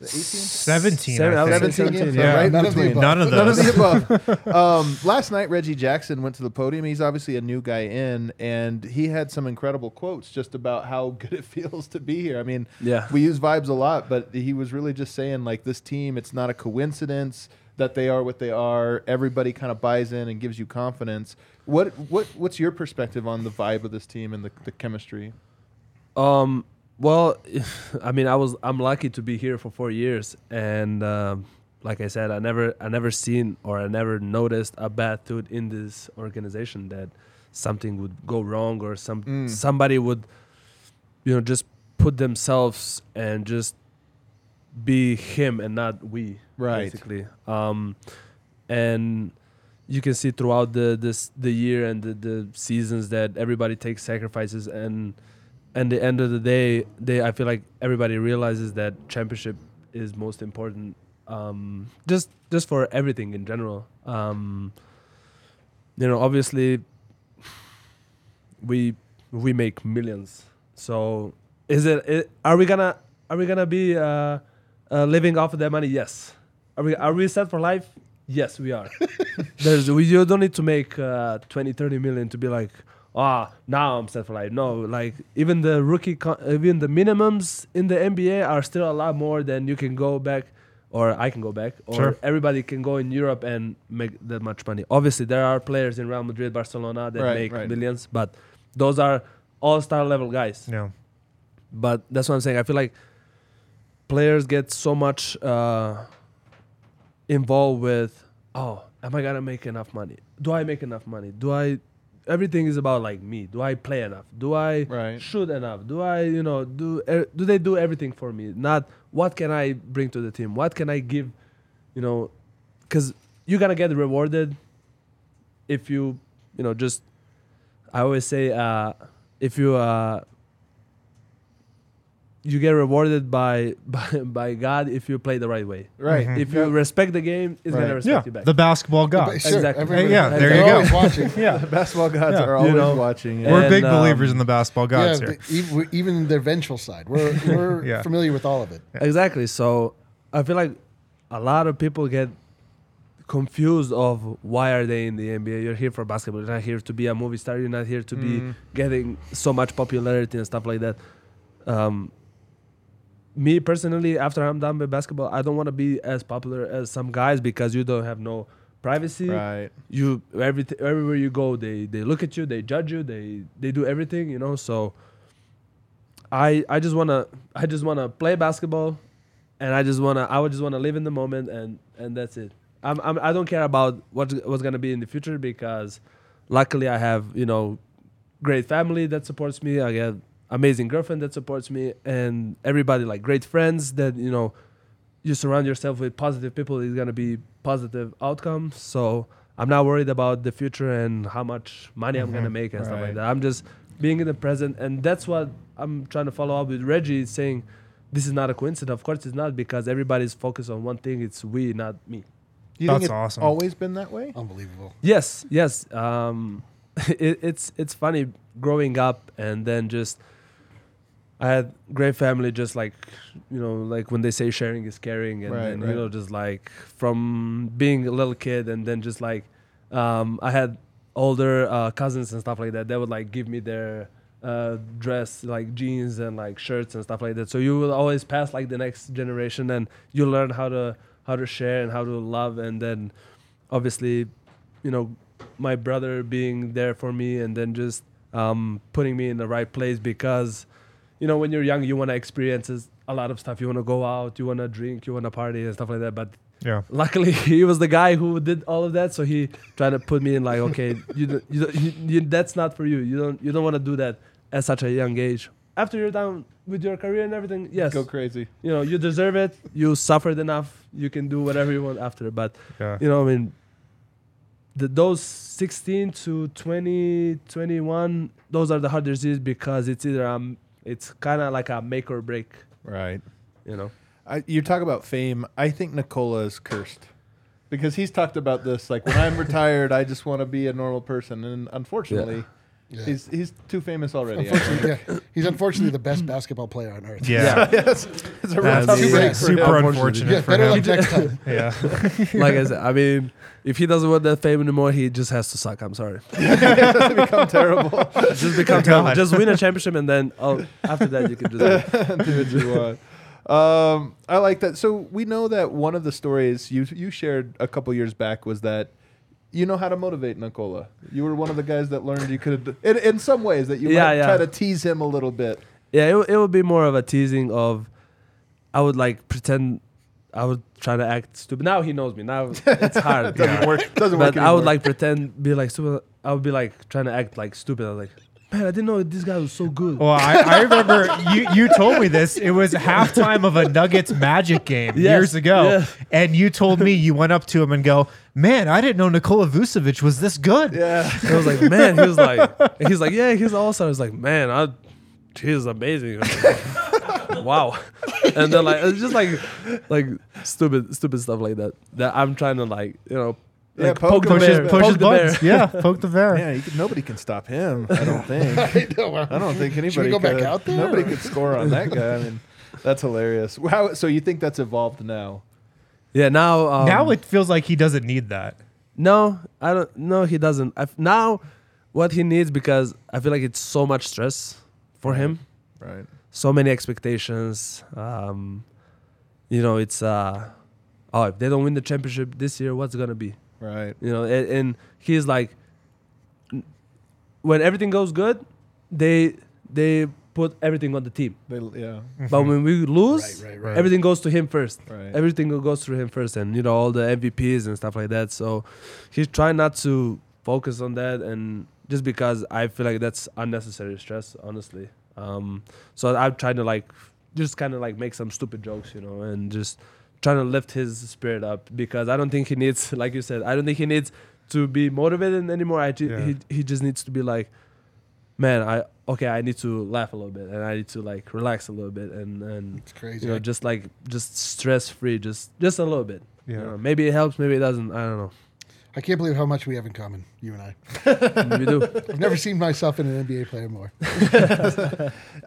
Is it 18? 17. Seven- I I think. say 17 Yeah. right in None of the above. None of None of those. the above. um, last night, Reggie Jackson went to the podium. He's obviously a new guy in, and he had some incredible quotes just about how good it feels to be here. I mean, Yeah. we use vibes a lot, but he was really just saying like this team. It's not a coincidence that they are what they are. Everybody kind of buys in and gives you confidence. What what what's your perspective on the vibe of this team and the, the chemistry? Um. Well, I mean, I was I'm lucky to be here for four years, and um, like I said, I never I never seen or I never noticed a bad dude in this organization that something would go wrong or some Mm. somebody would, you know, just put themselves and just be him and not we. Right. Basically. Um, and you can see throughout the this the year and the, the seasons that everybody takes sacrifices and and the end of the day they I feel like everybody realizes that championship is most important um just just for everything in general. Um you know obviously we we make millions. So is it, it are we gonna are we gonna be uh, uh living off of that money? Yes. Are we are we set for life? Yes we are. There's we you don't need to make uh 20 30 million to be like ah now i'm set for life no like even the rookie con- even the minimums in the nba are still a lot more than you can go back or i can go back or Sure. everybody can go in europe and make that much money obviously there are players in real madrid barcelona that Right, make right. millions but those are all-star level guys Yeah. but that's what I'm saying. I feel like players get so much uh, involved with, oh, am I gonna make enough money? Do I make enough money? Do I? Everything is about like me. Do I play enough? Do I Right. shoot enough? Do I, you know, do er, do they do everything for me? Not what can I bring to the team? What can I give? You know, because you're gonna get rewarded if you, you know, just. I always say, uh, if you uh, you get rewarded by, by by God if you play the right way. Right. If you respect the game, it's Right. gonna respect Yeah. you back. The basketball god. Sure, Exactly. everybody- Yeah, there you go. watching. Yeah. The basketball gods Yeah. are You always know, watching. and- We're big um, believers in the basketball gods yeah, here. the- even, we're- their vengeful side. We're we're Yeah. familiar with all of it. Exactly. So I feel like a lot of people get confused of why are they in the NBA. You're here for basketball. You're not here to be a movie star. You're not here to be Mm. getting so much popularity and stuff like that. Um, me personally, after I'm done with basketball, I don't want to be as popular as some guys because you don't have no privacy. Right. You every everywhere you go, they they look at you, they judge you, they they do everything, you know. So I I just wanna I just wanna play basketball, and I just wanna I would just wanna live in the moment, and and that's it. I'm, I'm I don't care about what what's gonna be in the future because luckily I have you know great family that supports me. I get amazing girlfriend that supports me, and everybody like great friends that you know you surround yourself with positive people is gonna be positive outcomes. So I'm not worried about the future and how much money I'm gonna make and stuff like that. I'm just being in the present, and that's what I'm trying to follow up with Reggie saying. This is not a coincidence. Of course, it's not because everybody's focused on one thing. It's we, not me. You That's think it's awesome. always been that way? Unbelievable. Yes, yes. Um, it, it's it's funny growing up and then just I had great family. Just like you know, like when they say sharing is caring, and Right, then right. you know, just like from being a little kid, and then just like um, I had older uh, cousins and stuff like that. They would like give me their uh, dress, like jeans and like shirts and stuff like that. So you will always pass like the next generation, and you learn how to how to share and how to love, and then obviously, you know, my brother being there for me, and then just um, putting me in the right place because, you know, when you're young, you want to experience a lot of stuff. You want to go out, you want to drink, you want to party and stuff like that. But Yeah. luckily he was the guy who did all of that so he tried to put me in like okay you, you, you, you that's not for you you don't you don't want to do that at such a young age after you're done with your career and everything yes Go crazy. you know you deserve it you suffered enough you can do whatever you want after but Yeah. you know i mean the, those 16 to 20 21 those are the hardest years because it's either um it's kind of like a make or break Right. you know I, you talk about fame. I think Nikola is cursed because he's talked about this. Like when I'm retired, I just want to be a normal person, and unfortunately, Yeah. he's he's too famous already. Unfortunately, yeah. He's unfortunately the best basketball player on earth. Yeah. yes, it's a real That's tough too break bad. for super him. unfortunate Yeah, for better him. luck next time. Yeah. like I said, I mean, if he doesn't want that fame anymore, he just has to suck. I'm sorry. become terrible. Just become terrible. Just win a championship, and then oh, after that you can just. do what you want. Um, I like that. So we know that one of the stories you you shared a couple years back was that you know how to motivate Nikola. You were one of the guys that learned you could in, in some ways that you Yeah, might yeah. try to tease him a little bit. Yeah, it, w- it would be more of a teasing of. I would like pretend. I would try to act stupid. Now he knows me. Now it's hard. Doesn't work. Doesn't work. but I would anymore. like pretend, be like stupid. I would be like trying to act like stupid. I was like, man, I didn't know this guy was so good. Well, I, I remember you, you told me this. It was halftime of a Nuggets Magic game Yes, years ago. yeah. And you told me you went up to him and go, Man, I didn't know Nikola Vucevic was this good. Yeah. I was like, man, he was like, he's like, yeah, he's also. I was like, man, I, he's amazing. I was like, wow. And then like it's just like, like stupid, stupid stuff like that. That I'm trying to like, you know, Yeah, like poke poke, the him. Push his, bear, push poke his the bear. Yeah, poke the bear. Yeah, you could, nobody can stop him. I don't think. I know, uh, I don't think anybody. Should we go back could. out there, Nobody could score on that guy. I mean, that's hilarious. How? So you think that's evolved now? Yeah, now um, now it feels like he doesn't need that. No, I don't. No, he doesn't. I, now, what he needs because I feel like it's so much stress for him. Right. So many expectations. Um, you know, it's uh, oh, if they don't win the championship this year, what's gonna be? Right. You know, and, and he's like, when everything goes good, they they put everything on the team. They, yeah. But when we lose, Right, right, right. everything goes to him first. Right. Everything goes through him first, and you know all the MVPs and stuff like that. So he's trying not to focus on that, and just because I feel like that's unnecessary stress, honestly. Um, so I'm trying to like just kind of like make some stupid jokes, you know, and just trying to lift his spirit up because I don't think he needs, like you said, I don't think he needs to be motivated anymore. I ju- Yeah. he he just needs to be like, man, I okay, I need to laugh a little bit and I need to like relax a little bit and and It's crazy. you know just like just stress free, just just a little bit. You Yeah. know, maybe it helps, maybe it doesn't. I don't know. I can't believe how much we have in common, you and I. we do. I've never seen myself in an NBA player more.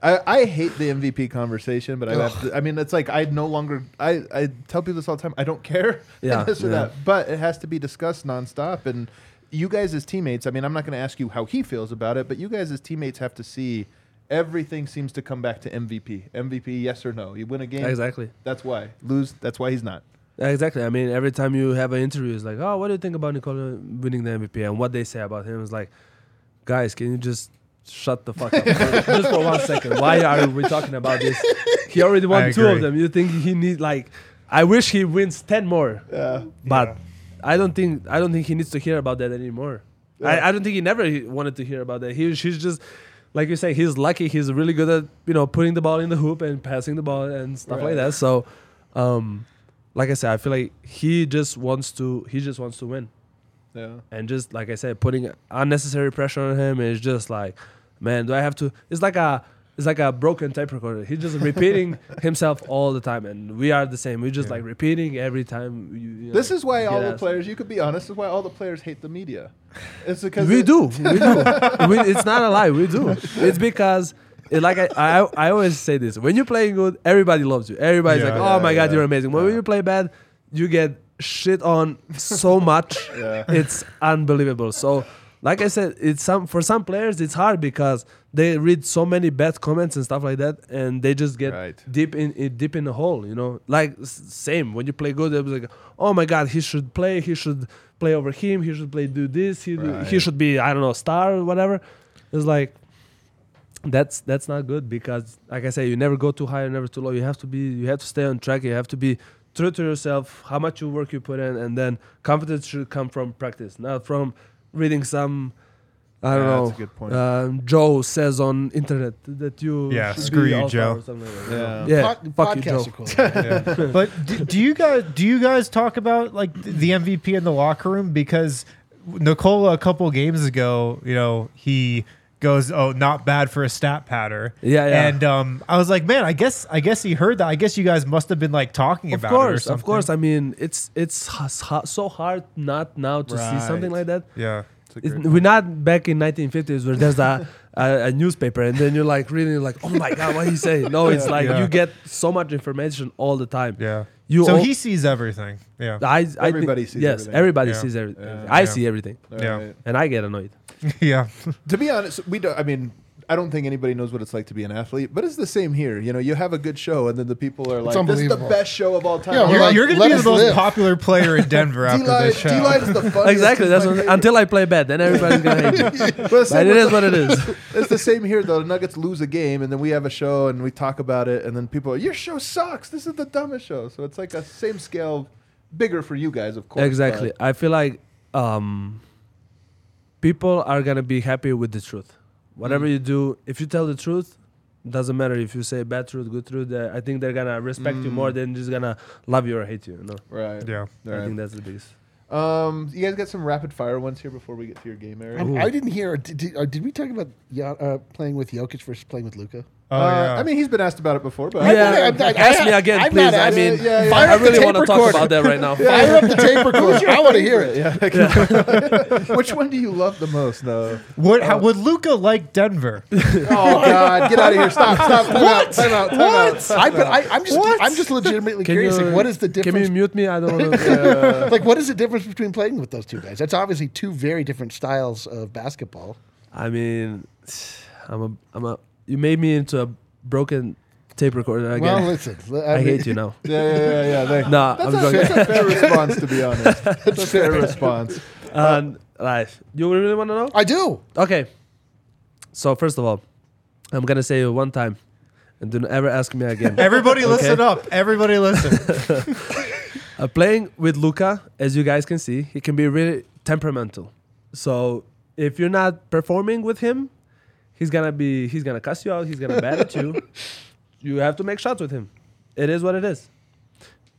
I, I hate the MVP conversation, but I have to, I mean, it's like I no longer. I, I tell people this all the time. I don't care. Yeah, this or yeah. that, but it has to be discussed nonstop. And you guys as teammates, I mean, I'm not going to ask you how he feels about it, but you guys as teammates have to see everything seems to come back to MVP. MVP, yes or no. You win a game. Exactly. That's why. Lose. That's why he's not. Exactly. I mean, every time you have an interview, it's like, oh, what do you think about Nikola winning the MVP? And what they say about him is like, guys, can you just shut the fuck up just for one second? Why are we talking about this? He already won two of them. You think he need like? I wish he wins ten more. Yeah. But I don't think I don't think he needs to hear about that anymore. I, I don't think he never wanted to hear about that. He he's just like you say, he's lucky. He's really good at you know putting the ball in the hoop and passing the ball and stuff Right. like that. So, um, like I said, I feel like he just wants to he just wants to win Yeah. and just like I said, putting unnecessary pressure on him is just like, man, do I have to? It's like a it's like a broken tape recorder. He's just repeating himself all the time, and we are the same. We're just like repeating every time. You, you know, This is why all the players. You could be honest. This is why all the players hate the media. It's because We it- do. We do. we, it's not a lie. We do. It's because, it, like I, I, I always say this: when you're playing good, everybody loves you. Everybody's Yeah. like, "Oh my god, yeah, you're amazing." When yeah. you play bad, you get shit on so much. Yeah. It's unbelievable. So, like I said, it's some for some players it's hard because they read so many bad comments and stuff like that, and they just get Right. deep in, in deep in the hole. You know, like same when you play good, it was like, oh my god, he should play, he should play over him, he should play do this, he he should be I don't know star or whatever. It's like that's that's not good because like I say, you never go too high or never too low. You have to be you have to stay on track. You have to be true to yourself. How much you work you put in, and then confidence should come from practice, not from reading some. I don't Yeah, know. that's a good point. Um, Joe says on internet that you Yeah, screw you, Joe. like Yeah. yeah. Pod- fuck you, podcasts Joe. are cool. but do, do you guys do you guys talk about like the MVP in the locker room because Nikola a couple games ago, you know, he goes, "Oh, not bad for a stat padder." Yeah, yeah. And um, I was like, man, I guess I guess he heard that. I guess you guys must have been like talking Of about it. Or course, of course. I mean, it's it's so hard not now to see something like that. Yeah. We're not back in 1950s where there's a, a, a newspaper and then you're like reading like, oh my god, what he say? No, it's like Yeah. you get so much information all the time. Yeah. You so all- he sees everything. Yeah. I, I think- Everybody sees yes, everything. everybody Yeah. sees everything. Yeah. I Yeah. see everything, Yeah. Right. and I get annoyed. yeah. To be honest, we don't. I mean, I don't think anybody knows what it's like to be an athlete, but it's the same here. You know, you have a good show, and then the people are like, "This is the best show of all time." Yeah, You're, like, like, you're going to be the most live. popular player in Denver after D-Line, this show. D-Line's the funniest. exactly. That's what, until I play bad, then everybody's gonna hate me. But it's But same it with is the- what it is. It's the same here, though. The Nuggets lose a game, and then we have a show, and we talk about it, and then people are, "Your show sucks. This is the dumbest show." So it's like a same scale, bigger for you guys, of course. Exactly. I feel like um, people are gonna be happy with the truth. Whatever Mm. you do, if you tell the truth, doesn't matter if you say bad truth, good truth. Uh, I think they're gonna respect you Mm. more than just gonna love you or hate you. You know. Right. Yeah. I Right. think that's the biggest. Um, you guys got some rapid fire ones here before we get to your game, area. I, I didn't hear. Did, did, uh, did we talk about uh, playing with Jokic versus playing with Luka? Oh, Uh, yeah. I mean, he's been asked about it before, but Yeah, I- I- ask me again, I'm please. not I asking- mean, Yeah, yeah. Fire I up really tape want to talk recorder. about that right now. Fire up the tape recorder. I want to hear it. yeah. Which one do you love the most, though? Would, how, would Luka like Denver? Oh God, get out of here! Stop! Stop! Time out! Time out! Time out! I, but I, I'm just, I'm just legitimately Can curious. you, like, what is the Can difference? you mute me? I don't want to. like, what is the difference between playing with those two guys? That's obviously two very different styles of basketball. I mean, I'm a, I'm a. You made me into a broken tape recorder again. Well, listen, I mean- hate you now. Yeah, yeah, yeah, yeah. They, Nah, that's, I'm a, joking. that's a fair response, to be honest. That's a fair response. And right, you really want to know? I do. Okay. So first of all, I'm gonna say it one time, and don't ever ask me again. Everybody Okay. listen up. Everybody listen. Uh, playing with Luka, as you guys can see, he can be really temperamental. So if you're not performing with him, he's gonna be he's gonna cuss you out. He's gonna bat at you. You have to make shots with him. It is what it is.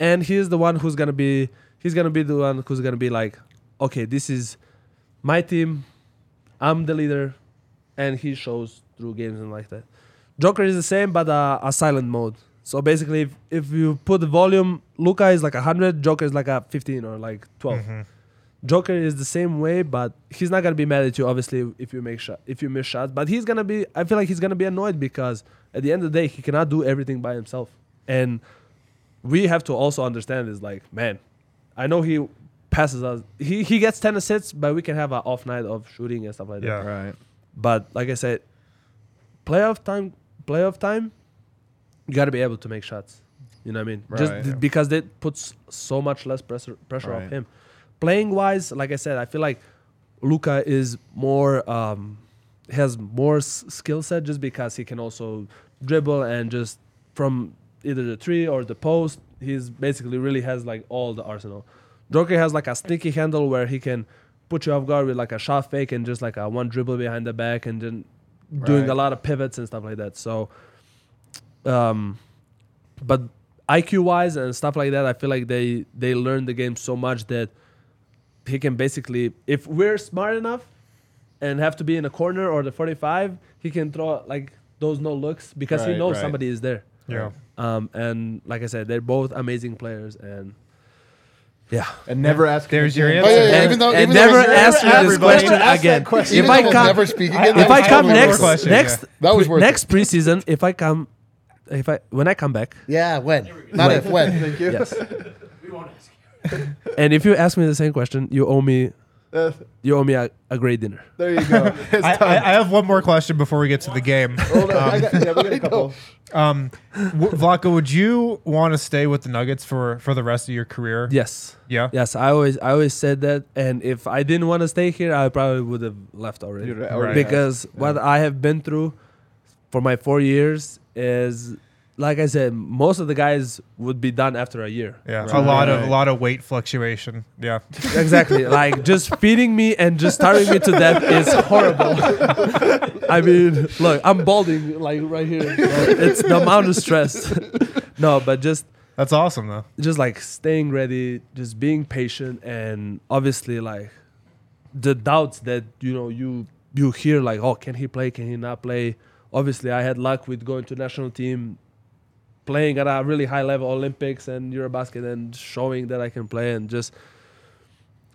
And he's the one who's gonna be he's gonna be the one who's gonna be like, okay, this is my team. I'm the leader, and he shows through games and like that. Joker is the same, but uh, a silent mode. So basically, if, if you put the volume, Luka is like 100, Joker is like a 15 or like 12. Joker is the same way, but he's not gonna be mad at you. Obviously, if you make shot, if you miss shots, but he's gonna be. I feel like he's gonna be annoyed because at the end of the day, he cannot do everything by himself, and we have to also understand is like, man, I know he passes us. He he gets 10 assists, but we can have an off night of shooting and stuff like that. Yeah. Right. But like I said, playoff time, playoff time, you got to be able to make shots. You know what I mean? Just Right. th- because that puts so much less pressure pressure Right. off him. Playing wise, like I said, I feel like Luka is more um, has more s- skill set just because he can also dribble and just from either the tree or the post, he's basically really has like all the arsenal. Joker has like a sneaky handle where he can put you off guard with like a shot fake and just like a one dribble behind the back and then doing Right. a lot of pivots and stuff like that. So, um, but IQ wise and stuff like that, I feel like they they learn the game so much that he can basically, if we're smart enough and have to be in a corner or the 45, he can throw like those no looks because he knows right. somebody is there. yeah. Um, and like I said, they're both amazing players and yeah. And never ask. There's your again. Oh, yeah, yeah, and, even though, even though never he's- ask me this question again. question. If I come, never speak again. if I come totally next, question, next, That was pre- worth it. next preseason, if I come, if I when I come back, Yeah, when? Not if, when. Thank you. yes. and if you ask me the same question, you owe me Uh, You owe me a, a great dinner. there you go. I. I, I have one more question before we get to the game. Hold on. I got, yeah, we got a couple. Um, w- Vlatko, would you want to stay with the Nuggets for for the rest of your career? Yes. Yeah. Yes, I always I always said that, and if I didn't want to stay here, I probably would have left already. Right. already Because what I have been through for my four years is, like I said, most of the guys would be done after a year. Yeah, Right. a lot of a lot of weight fluctuation. Yeah, Exactly. like just feeding me and just starving me to death is horrible. I mean, look, I'm balding like right here. It's the amount of stress. no, but just that's awesome though. just like staying ready, just being patient, and obviously like the doubts that you know you you hear like, oh, can he play? Can he not play? Obviously, I had luck with going to national team, playing at a really high level, Olympics and EuroBasket, and showing that I can play, and just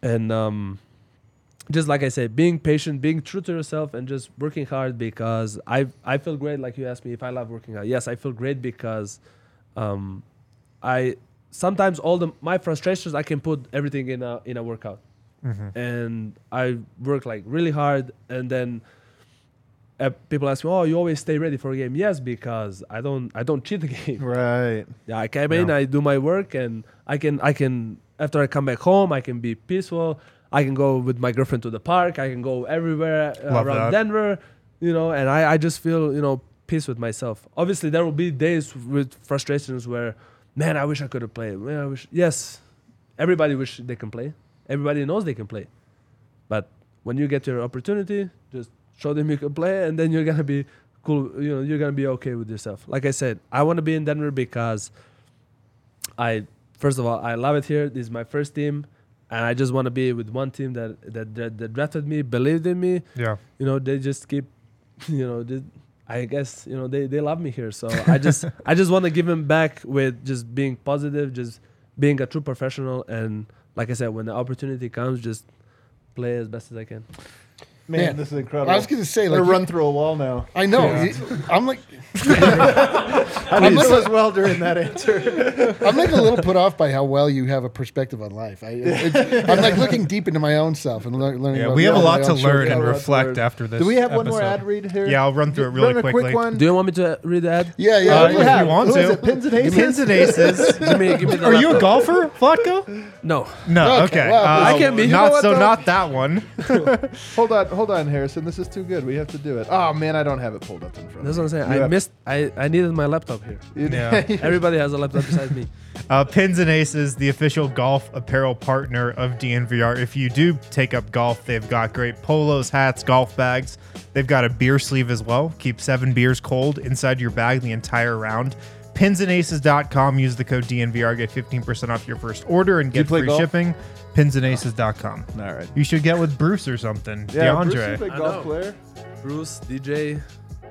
and um, just like I said, being patient, being true to yourself, and just working hard because I I feel great. Like you asked me if I love working out. Yes, I feel great because um, I sometimes all the my frustrations I can put everything in a in a workout, and I work like really hard, and then. Uh, people ask me, "Oh, you always stay ready for a game?" Yes, because I don't. I don't cheat the game. Right. Yeah, I come in, I do my work, and I can, I can. After I come back home, I can be peaceful. I can go with my girlfriend to the park. I can go everywhere uh, around that. Denver, you know. And I, I just feel, you know, peace with myself. Obviously, there will be days with frustrations where, man, I wish I could have played. Man, I wish. Yes, everybody wish they can play. Everybody knows they can play, but when you get your opportunity, just show them you can play, and then you're gonna be cool. You know, you're gonna be okay with yourself. Like I said, I want to be in Denver because I first of all I love it here. This is my first team, and I just want to be with one team that that, that that drafted me, believed in me. Yeah, You know, they just keep, you know, they, I guess you know they they love me here. So I just I just want to give them back with just being positive, just being a true professional, and like I said, when the opportunity comes, just play as best as I can. Man, Man, this is incredible. I was gonna say, I'm like, gonna run through a wall now. I know. I'm like, I I'm did like- so as well during that answer. I'm like a little put off by how well you have a perspective on life. I, it's, I'm like looking deep into my own self and lear- learning. yeah. about We have a lot to learn and we'll have to reflect learn. after this. Do we have one more ad read here? Yeah, I'll run through it really Run a quickly. quick one. Do you want me to read the ad? Yeah, yeah. Uh, I'm if like- you want Who is to. Pins and aces? Pins and aces. give me, give me the Are you a golfer, Vlatko? No. No. Okay, Okay. well, Uh, I can't be. Not know what, so. Not that one. Hold on, hold on, Harrison. This is too good. We have to do it. Oh man, I don't have it pulled up in front. That's of what I'm saying. You I have- missed. I, I needed my laptop here. Yeah. Everybody has a laptop besides me. Uh, Pins and Aces, the official golf apparel partner of DNVR. If you do take up golf, they've got great polos, hats, golf bags. They've got a beer sleeve as well. Keep seven beers cold inside your bag the entire round. Pinsandaces.com. Use the code DNVR. Get 15% off your first order and get play free golf? shipping. Pinsandaces.com. All right. You should get with Bruce or something. Yeah, Bruce is DeAndre. a golf know. player. Bruce, DJ,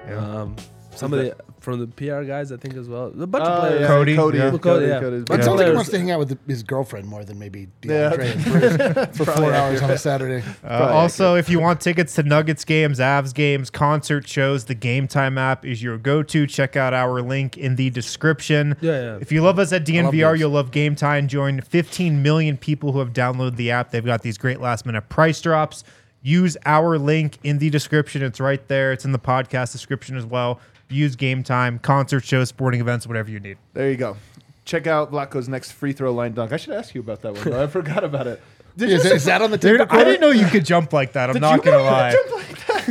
Yeah. um, somebody from the PR guys, I think as well. A bunch Oh, of players. yeah, Cody, Cody, yeah. Cody, Cody, yeah. Cody's But it big. sounds like he wants to hang out with his girlfriend more than maybe DeAndre and Bruce for four hours on a Saturday. Uh, Probably also, if you want tickets to Nuggets games, Avs games, concert shows, the Game Time app is your go-to. Check out our link in the description. Yeah, yeah. If you love us at DNVR, those. you'll love Game Time. Join 15 million people who have downloaded the app. They've got these great last-minute price drops. Use our link in the description. It's right there. It's in the podcast description as well. Use Game Time, concert shows, sporting events, whatever you need. There you go. Check out Vlatko's next free throw line dunk. I should ask you about that one. Though. I forgot about it. Did Is, is that on the Dude. I didn't know you could jump like that. I'm Did not gonna lie. jump like that?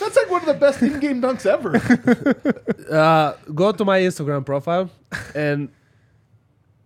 That's like one of the best in-game dunks ever. Uh, go to my Instagram profile and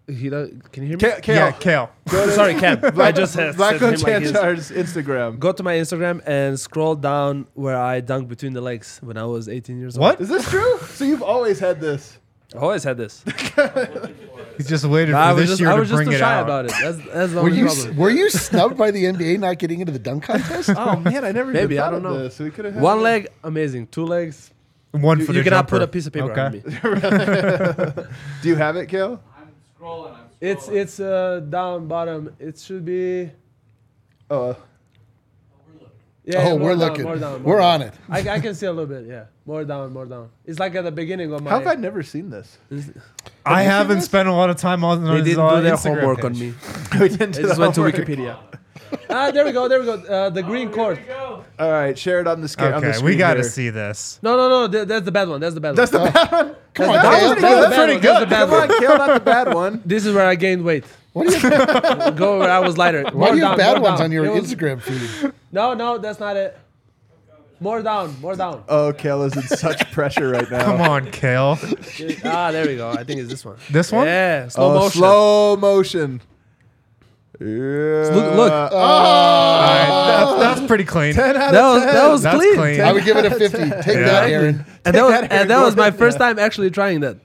he does, can you hear me? Ka- Kale, Yeah, Kale. Sorry, Cam. I just had said Vlatko him like his- Čančar's Instagram. Go to my Instagram and scroll down where I dunked between the legs when I was 18 years old. What? Is this true? So you've always had this? I always had this. He's just waited I for was this just, year I to was just bring too it shy out. about it. That's, that's the Were only you problem. were you snubbed by the NBA not getting into the dunk contest? Oh man, I never Maybe, even I don't know. This. We could have One leg, amazing. Two legs, One you, for you the cannot jumper. put a piece of paper Okay. on me. Do you have it, Kale? It's it's uh, down bottom. It should be. Oh, uh, Yeah, oh, yeah, we're down, looking. More down, more we're down. on it. I, I can see a little bit. Yeah, more down, more down. It's like at the beginning of my. how have I never seen this? I haven't this? spent a lot of time on, on they didn't do their Instagram homework on me. we didn't They do just went to homework. Wikipedia. Ah, there we go. There we go. Uh, the green court. All right, share it on the, sca- on the Okay, we got to see this. No, no, no. th- that's the bad one. That's the bad That's one. the bad one. Come on, That Kale. was- that's the Pretty one. That's the bad Come on, one. kill not the bad one. This is where I gained weight. What do you, Go where I was lighter. why More do you have down, bad more ones down. on your It was- Instagram feed? No, no, that's not it. More down, more down. Oh, Kale is in such pressure right now. Come on, Kale. ah, there we go. I think it's this one. This one? Yeah, slow Oh, motion. slow motion. Yeah. Look, look. Oh. All right, that's, that's pretty clean. 10 out That was 10. that was That's clean. clean. I would give it a 50. Take that, Aaron. And that was that, Aaron and that was my first time actually trying that.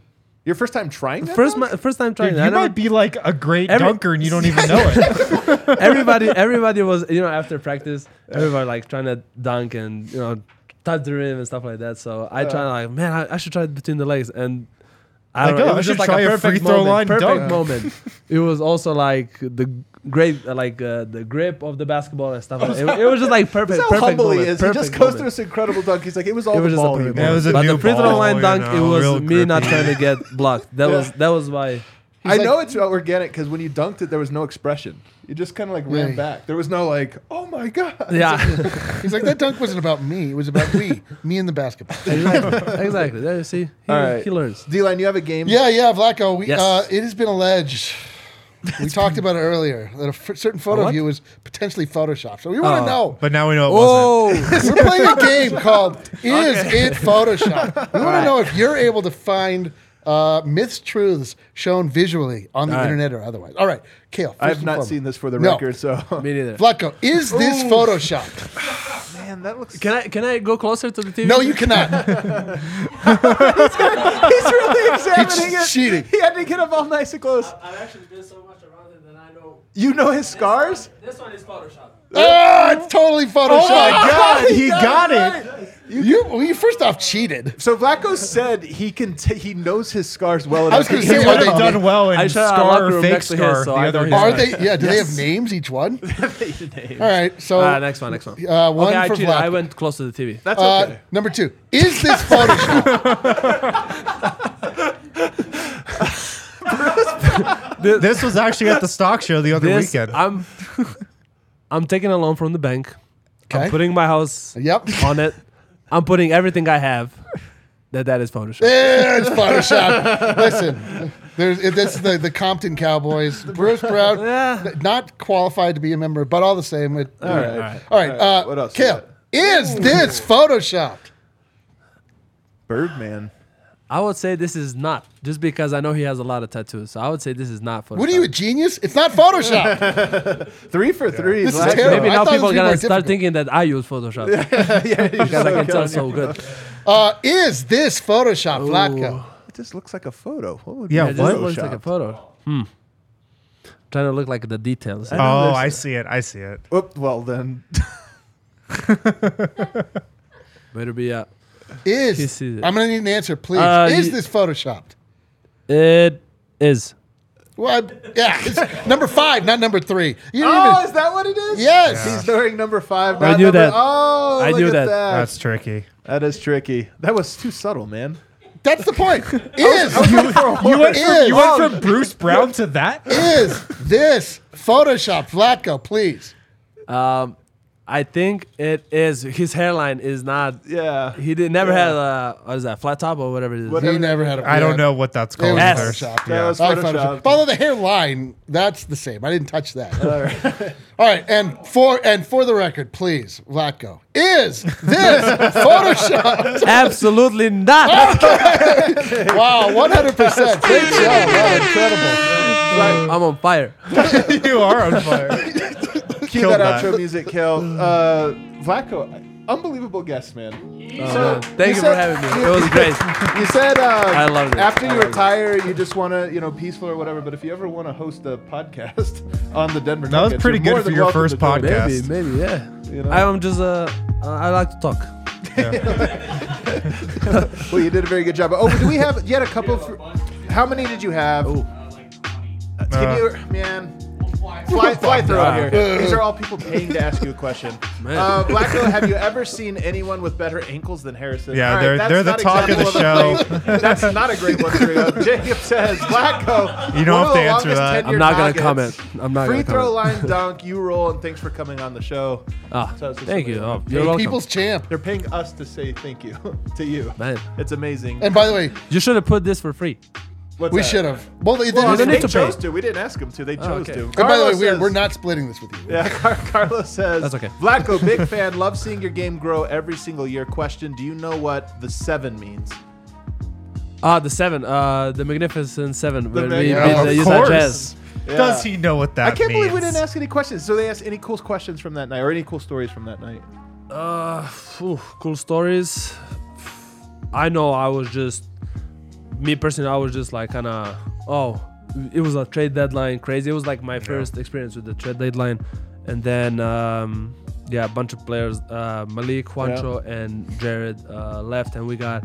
Your first time trying that? First though? my, first time trying Dude, that. You never- might be like a great Every- dunker and you don't even know it. everybody everybody was you know after practice everybody like trying to dunk and you know touch the rim and stuff like that. So I try to like man I, I should try it between the legs and. I Like, don't know, oh, it I was should just like try a a perfect free throw moment. line perfect dunk. moment. It was also like the great, uh, like uh, the grip of the basketball and stuff. Like that. It, it was just like perfect. That's how perfect humble moment, he is. He just perfect goes moment. through this incredible dunk. He's like, it was all It the was just a ball. he perfect made. Yeah, it was a but new the free throw ball, line you dunk, know, it was real me not trying to get blocked. That was that was why. I like- know it's organic because when you dunked it, there was no expression. You just kind of like ran Right. back. There was no like, oh my god. Yeah, He's like, that dunk wasn't about me. It was about we, me and the basketball. exactly. exactly. There see, he, All right. he learns. D-line, you have a game. Yeah, yeah, Vlatko. We, Yes. uh, it has been alleged. We talked about it earlier that a f- certain photo of you was potentially photoshopped. So we want to know. But now we know it wasn't. Oh, We're playing a game called "Is It Photoshop?" We want to know if you're able to find uh, myths, truths shown visually on the All right. internet or otherwise. All right, Kale. I have not foremost. seen this for the No. record, so me neither. Vlatko, is this photoshopped? man, that looks. Can I can I go closer to the TV? No, you cannot. He's really examining He's it. cheating. He had to get up all nice and close. I've actually been so much around it that I know You know his scars? this one is Photoshop. oh, it's totally photoshopped. Oh my God, he got it. You, well, you first off cheated. So Vlatko said he can. T- he knows his scars well enough. I was gonna He say, are Would they have done well in I shot a scar locker or room fake next to his, scar. so the I other know his Are one. they? Yeah. Do they have names each one? All right. So Ah, next one, next one. uh, one okay, I for cheated. I went close to the TV. That's Uh, okay. number two, is this Photoshop? This was actually at the stock show the other This, weekend. I'm I'm taking a loan from the bank. Okay. I'm putting my house Yep. on it. I'm putting everything I have. That that is Photoshop. Yeah, it's Photoshop. Listen, there's it- this is the the Compton Cowboys. Bruce Brown, Yeah. not qualified to be a member, but all the same. It, all right. All right. All right. Uh, What else you is this Photoshopped? Birdman. I would say this is not, just because I know he has a lot of tattoos. So I would say this is not Photoshop. What are you, a genius? It's not Photoshop. Three for three. This is Vlatko. terrible. Maybe I now thought people it are was gonna start difficult. thinking that I use Photoshop because I can tell so good. uh, is this Photoshop, Vlatko? It just looks like a photo. What would Yeah, be It what? just looks like a Photoshopped? photo. Hmm. Trying to look like the details. oh, there's- I see it. I see it. Oop, well then. Better be uh Is He sees it. I'm gonna need an answer, please. Uh, is you- this Photoshopped? It is. Well, I- yeah, it's number five, not number three. You didn't Oh, even, is that what it is? Yes. He's wearing number five. I not knew number- that. Oh, I look knew at that. That's tricky. That is tricky. That was too subtle, man. That's the point. Is You went from, you went from Bruce Brown to that? is this Photoshop, Vlatko? Please. Um, I think it is. His hairline is not. Yeah. He did never had a what is that flat top or whatever it is. What- He never had a. I don't know what that's called. was oh, Yes. either. Photoshopped. That was I Photoshopped. Although the hairline, that's the same. I didn't touch that. All right. All right. And for and for the record, please, Vlatko, is this Photoshop? Absolutely not. Wow, one hundred percent. Great job. Wow, incredible. I'm on fire. you are on fire. Cue that, that. outro music, Kel. Uh, Vlatko, unbelievable guest, man. Uh, thank you, for said- having me. It was great. You said uh, I loved it. after I you loved it. retire, you just want to, you know, peaceful or whatever. But if you ever want to host a podcast on the Denver, That was pretty good for your first podcast. Maybe, maybe, yeah. You know? I'm just uh, uh, I like to talk. Well, you did a very good job. Oh, do we have? You had a couple. For, how many did you have? Uh, Can Uh, you, man? Fly, fly through it here. These are all people paying to ask you a question. Uh, Vlatko, have you ever seen anyone with better ankles than Harrison? Yeah, All right, they're- they're the not talk of the example a thing. That's not a great one. Here we go. Jacob says, Vlatko. You don't one have of to answer longest that. I'm not gonna Nuggets. comment. I'm not Free gonna throw line dunk, you roll, and thanks for coming on the show. Ah, So it's just thank you. something- Oh, you're welcome. People's champ. They're paying us to say thank you to you. Man. It's amazing. And by the way, You should have put this for free. What's we that? should have. Well, they, Well, they, don't they, to chose pay. to. We didn't ask them to. They chose okay. to. And by the way, Carlos we're, says- we're not splitting this with you. Yeah, Car- Carlos says. That's okay. Vlatko, big fan. Love seeing your game grow every single year. Question: Do you know what the seven means? Ah, the seven. Uh, the Magnificent Seven. where we Mag- beat Yeah, the of Utah course. Jazz. Does he know what that I can't means? believe we didn't ask any questions. So they asked any cool questions from that night, or any cool stories from that night. Uh, phew, cool stories. I know I was just me personally. I was just like kind of oh, it was a trade deadline crazy. It was like my first experience with the trade deadline, and then um, yeah, a bunch of players, uh, Malik, Juancho, and Jared uh, left, and we got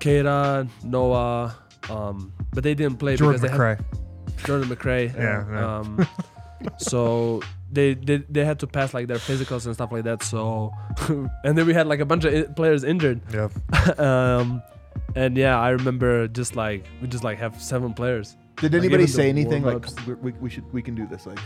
Keita, Noah, um, but they didn't play Jordan because they had. Jordan McRae. Yeah, yeah. Um, so they, they they had to pass like their physicals and stuff like that. So and then we had like a bunch of i- players injured. Yep. um, and yeah, I remember just like we just like have seven players. Did Like, anybody say anything like warm-ups. we, we, we should we can do this? Like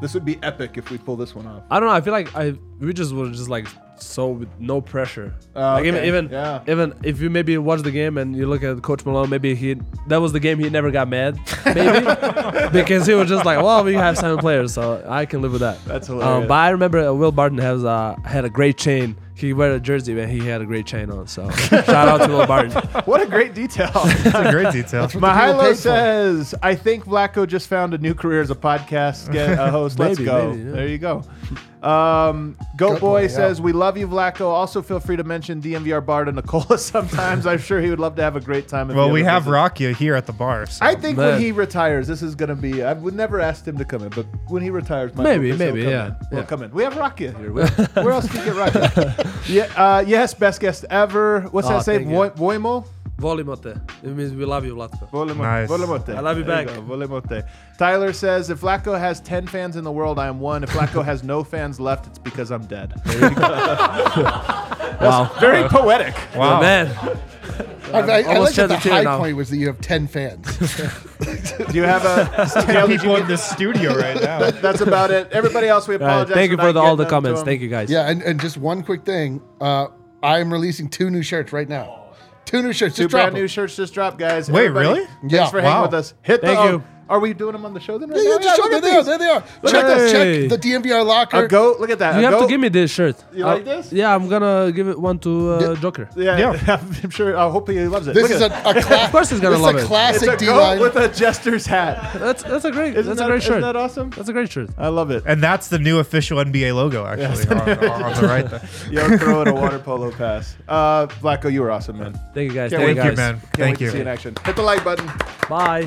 this would be epic if we pull this one off. I don't know. I feel like I we just were just like so with no pressure. Oh, like even okay. even Yeah. even if you maybe watch the game and you look at Coach Malone, maybe he that was the game he never got mad, maybe because he was just like, well, we have seven players, so I can live with that. That's hilarious. Um, but I remember uh, Will Barton has uh, had a great chain. He wear a jersey man. he had a great chain on. So shout out to Will Barton. what a great detail. That's a great detail. people Mahalo says, "I think Vlatko just found a new career as a podcast get a host. Let's Maybe, go. maybe, yeah. There you go." Um, Goat, Goat Boy, Boy, yeah. says, "We love you, Vlatko. Also, feel free to mention DNVR bar to Nikola sometimes. I'm sure he would love to have a great time. Well, we have visits. Rakia here at the bar. So. I think when he retires, this is gonna be. I would never asked him to come in, but when he retires, my Maybe, hope is maybe, come yeah, in. We'll yeah. come in. We have Rakia here. Where, where else can you get Rakia? yeah, uh, yes, best guest ever. What's Oh, that say? thank. Vo- Voimo? Volimote. It means we love you, Vlatko. Volemo- Nice. Volemote. I love you There back. go, Volemote. Tyler says, if Vlatko has 10 fans in the world, I am one. If Vlatko has no fans left, it's because I'm dead. There you go. Wow. Very poetic. wow. Man. I, I, I like Almost that the shed high now. point was that you have 10 fans. Do you have a Dale, did you People in get- the studio right now. That's about it. Everybody else, we All right, apologize. thank you for the, all the getting them to comments. Thank you guys. yeah, and, and just one quick thing. Uh, I'm releasing two new shirts right now. Two new shirts. Two Just drop brand new them. shirts just dropped, guys. Wait, Everybody, really? Thanks Yeah. for hanging Wow. with us. Hit Thank the. you. Are we doing them on the show then? Right Yeah, yeah, just show look there they are. There they are. Look Check at this. Check the DNVR locker. A goat. Look at that. You A have to give me this shirt. You Uh, like this? Yeah, I'm gonna give it one to uh, Joker. Yeah, Yeah. I'm sure. I hope he loves it. This Look is a, a class. Of course he's gonna this love is a it. It's classic a D goat line. with a jester's hat. That's that's a great. Isn't that's that, a great shirt. isn't that awesome? That's a great shirt. I love it. And that's the new official NBA logo, actually, on, on the right there. Yo, throw it a water polo pass. Uh, Vlatko, you were awesome, man. Thank you guys. Can't Thank wait you you, man. Thank to you. see you in action. Hit the like button. Bye.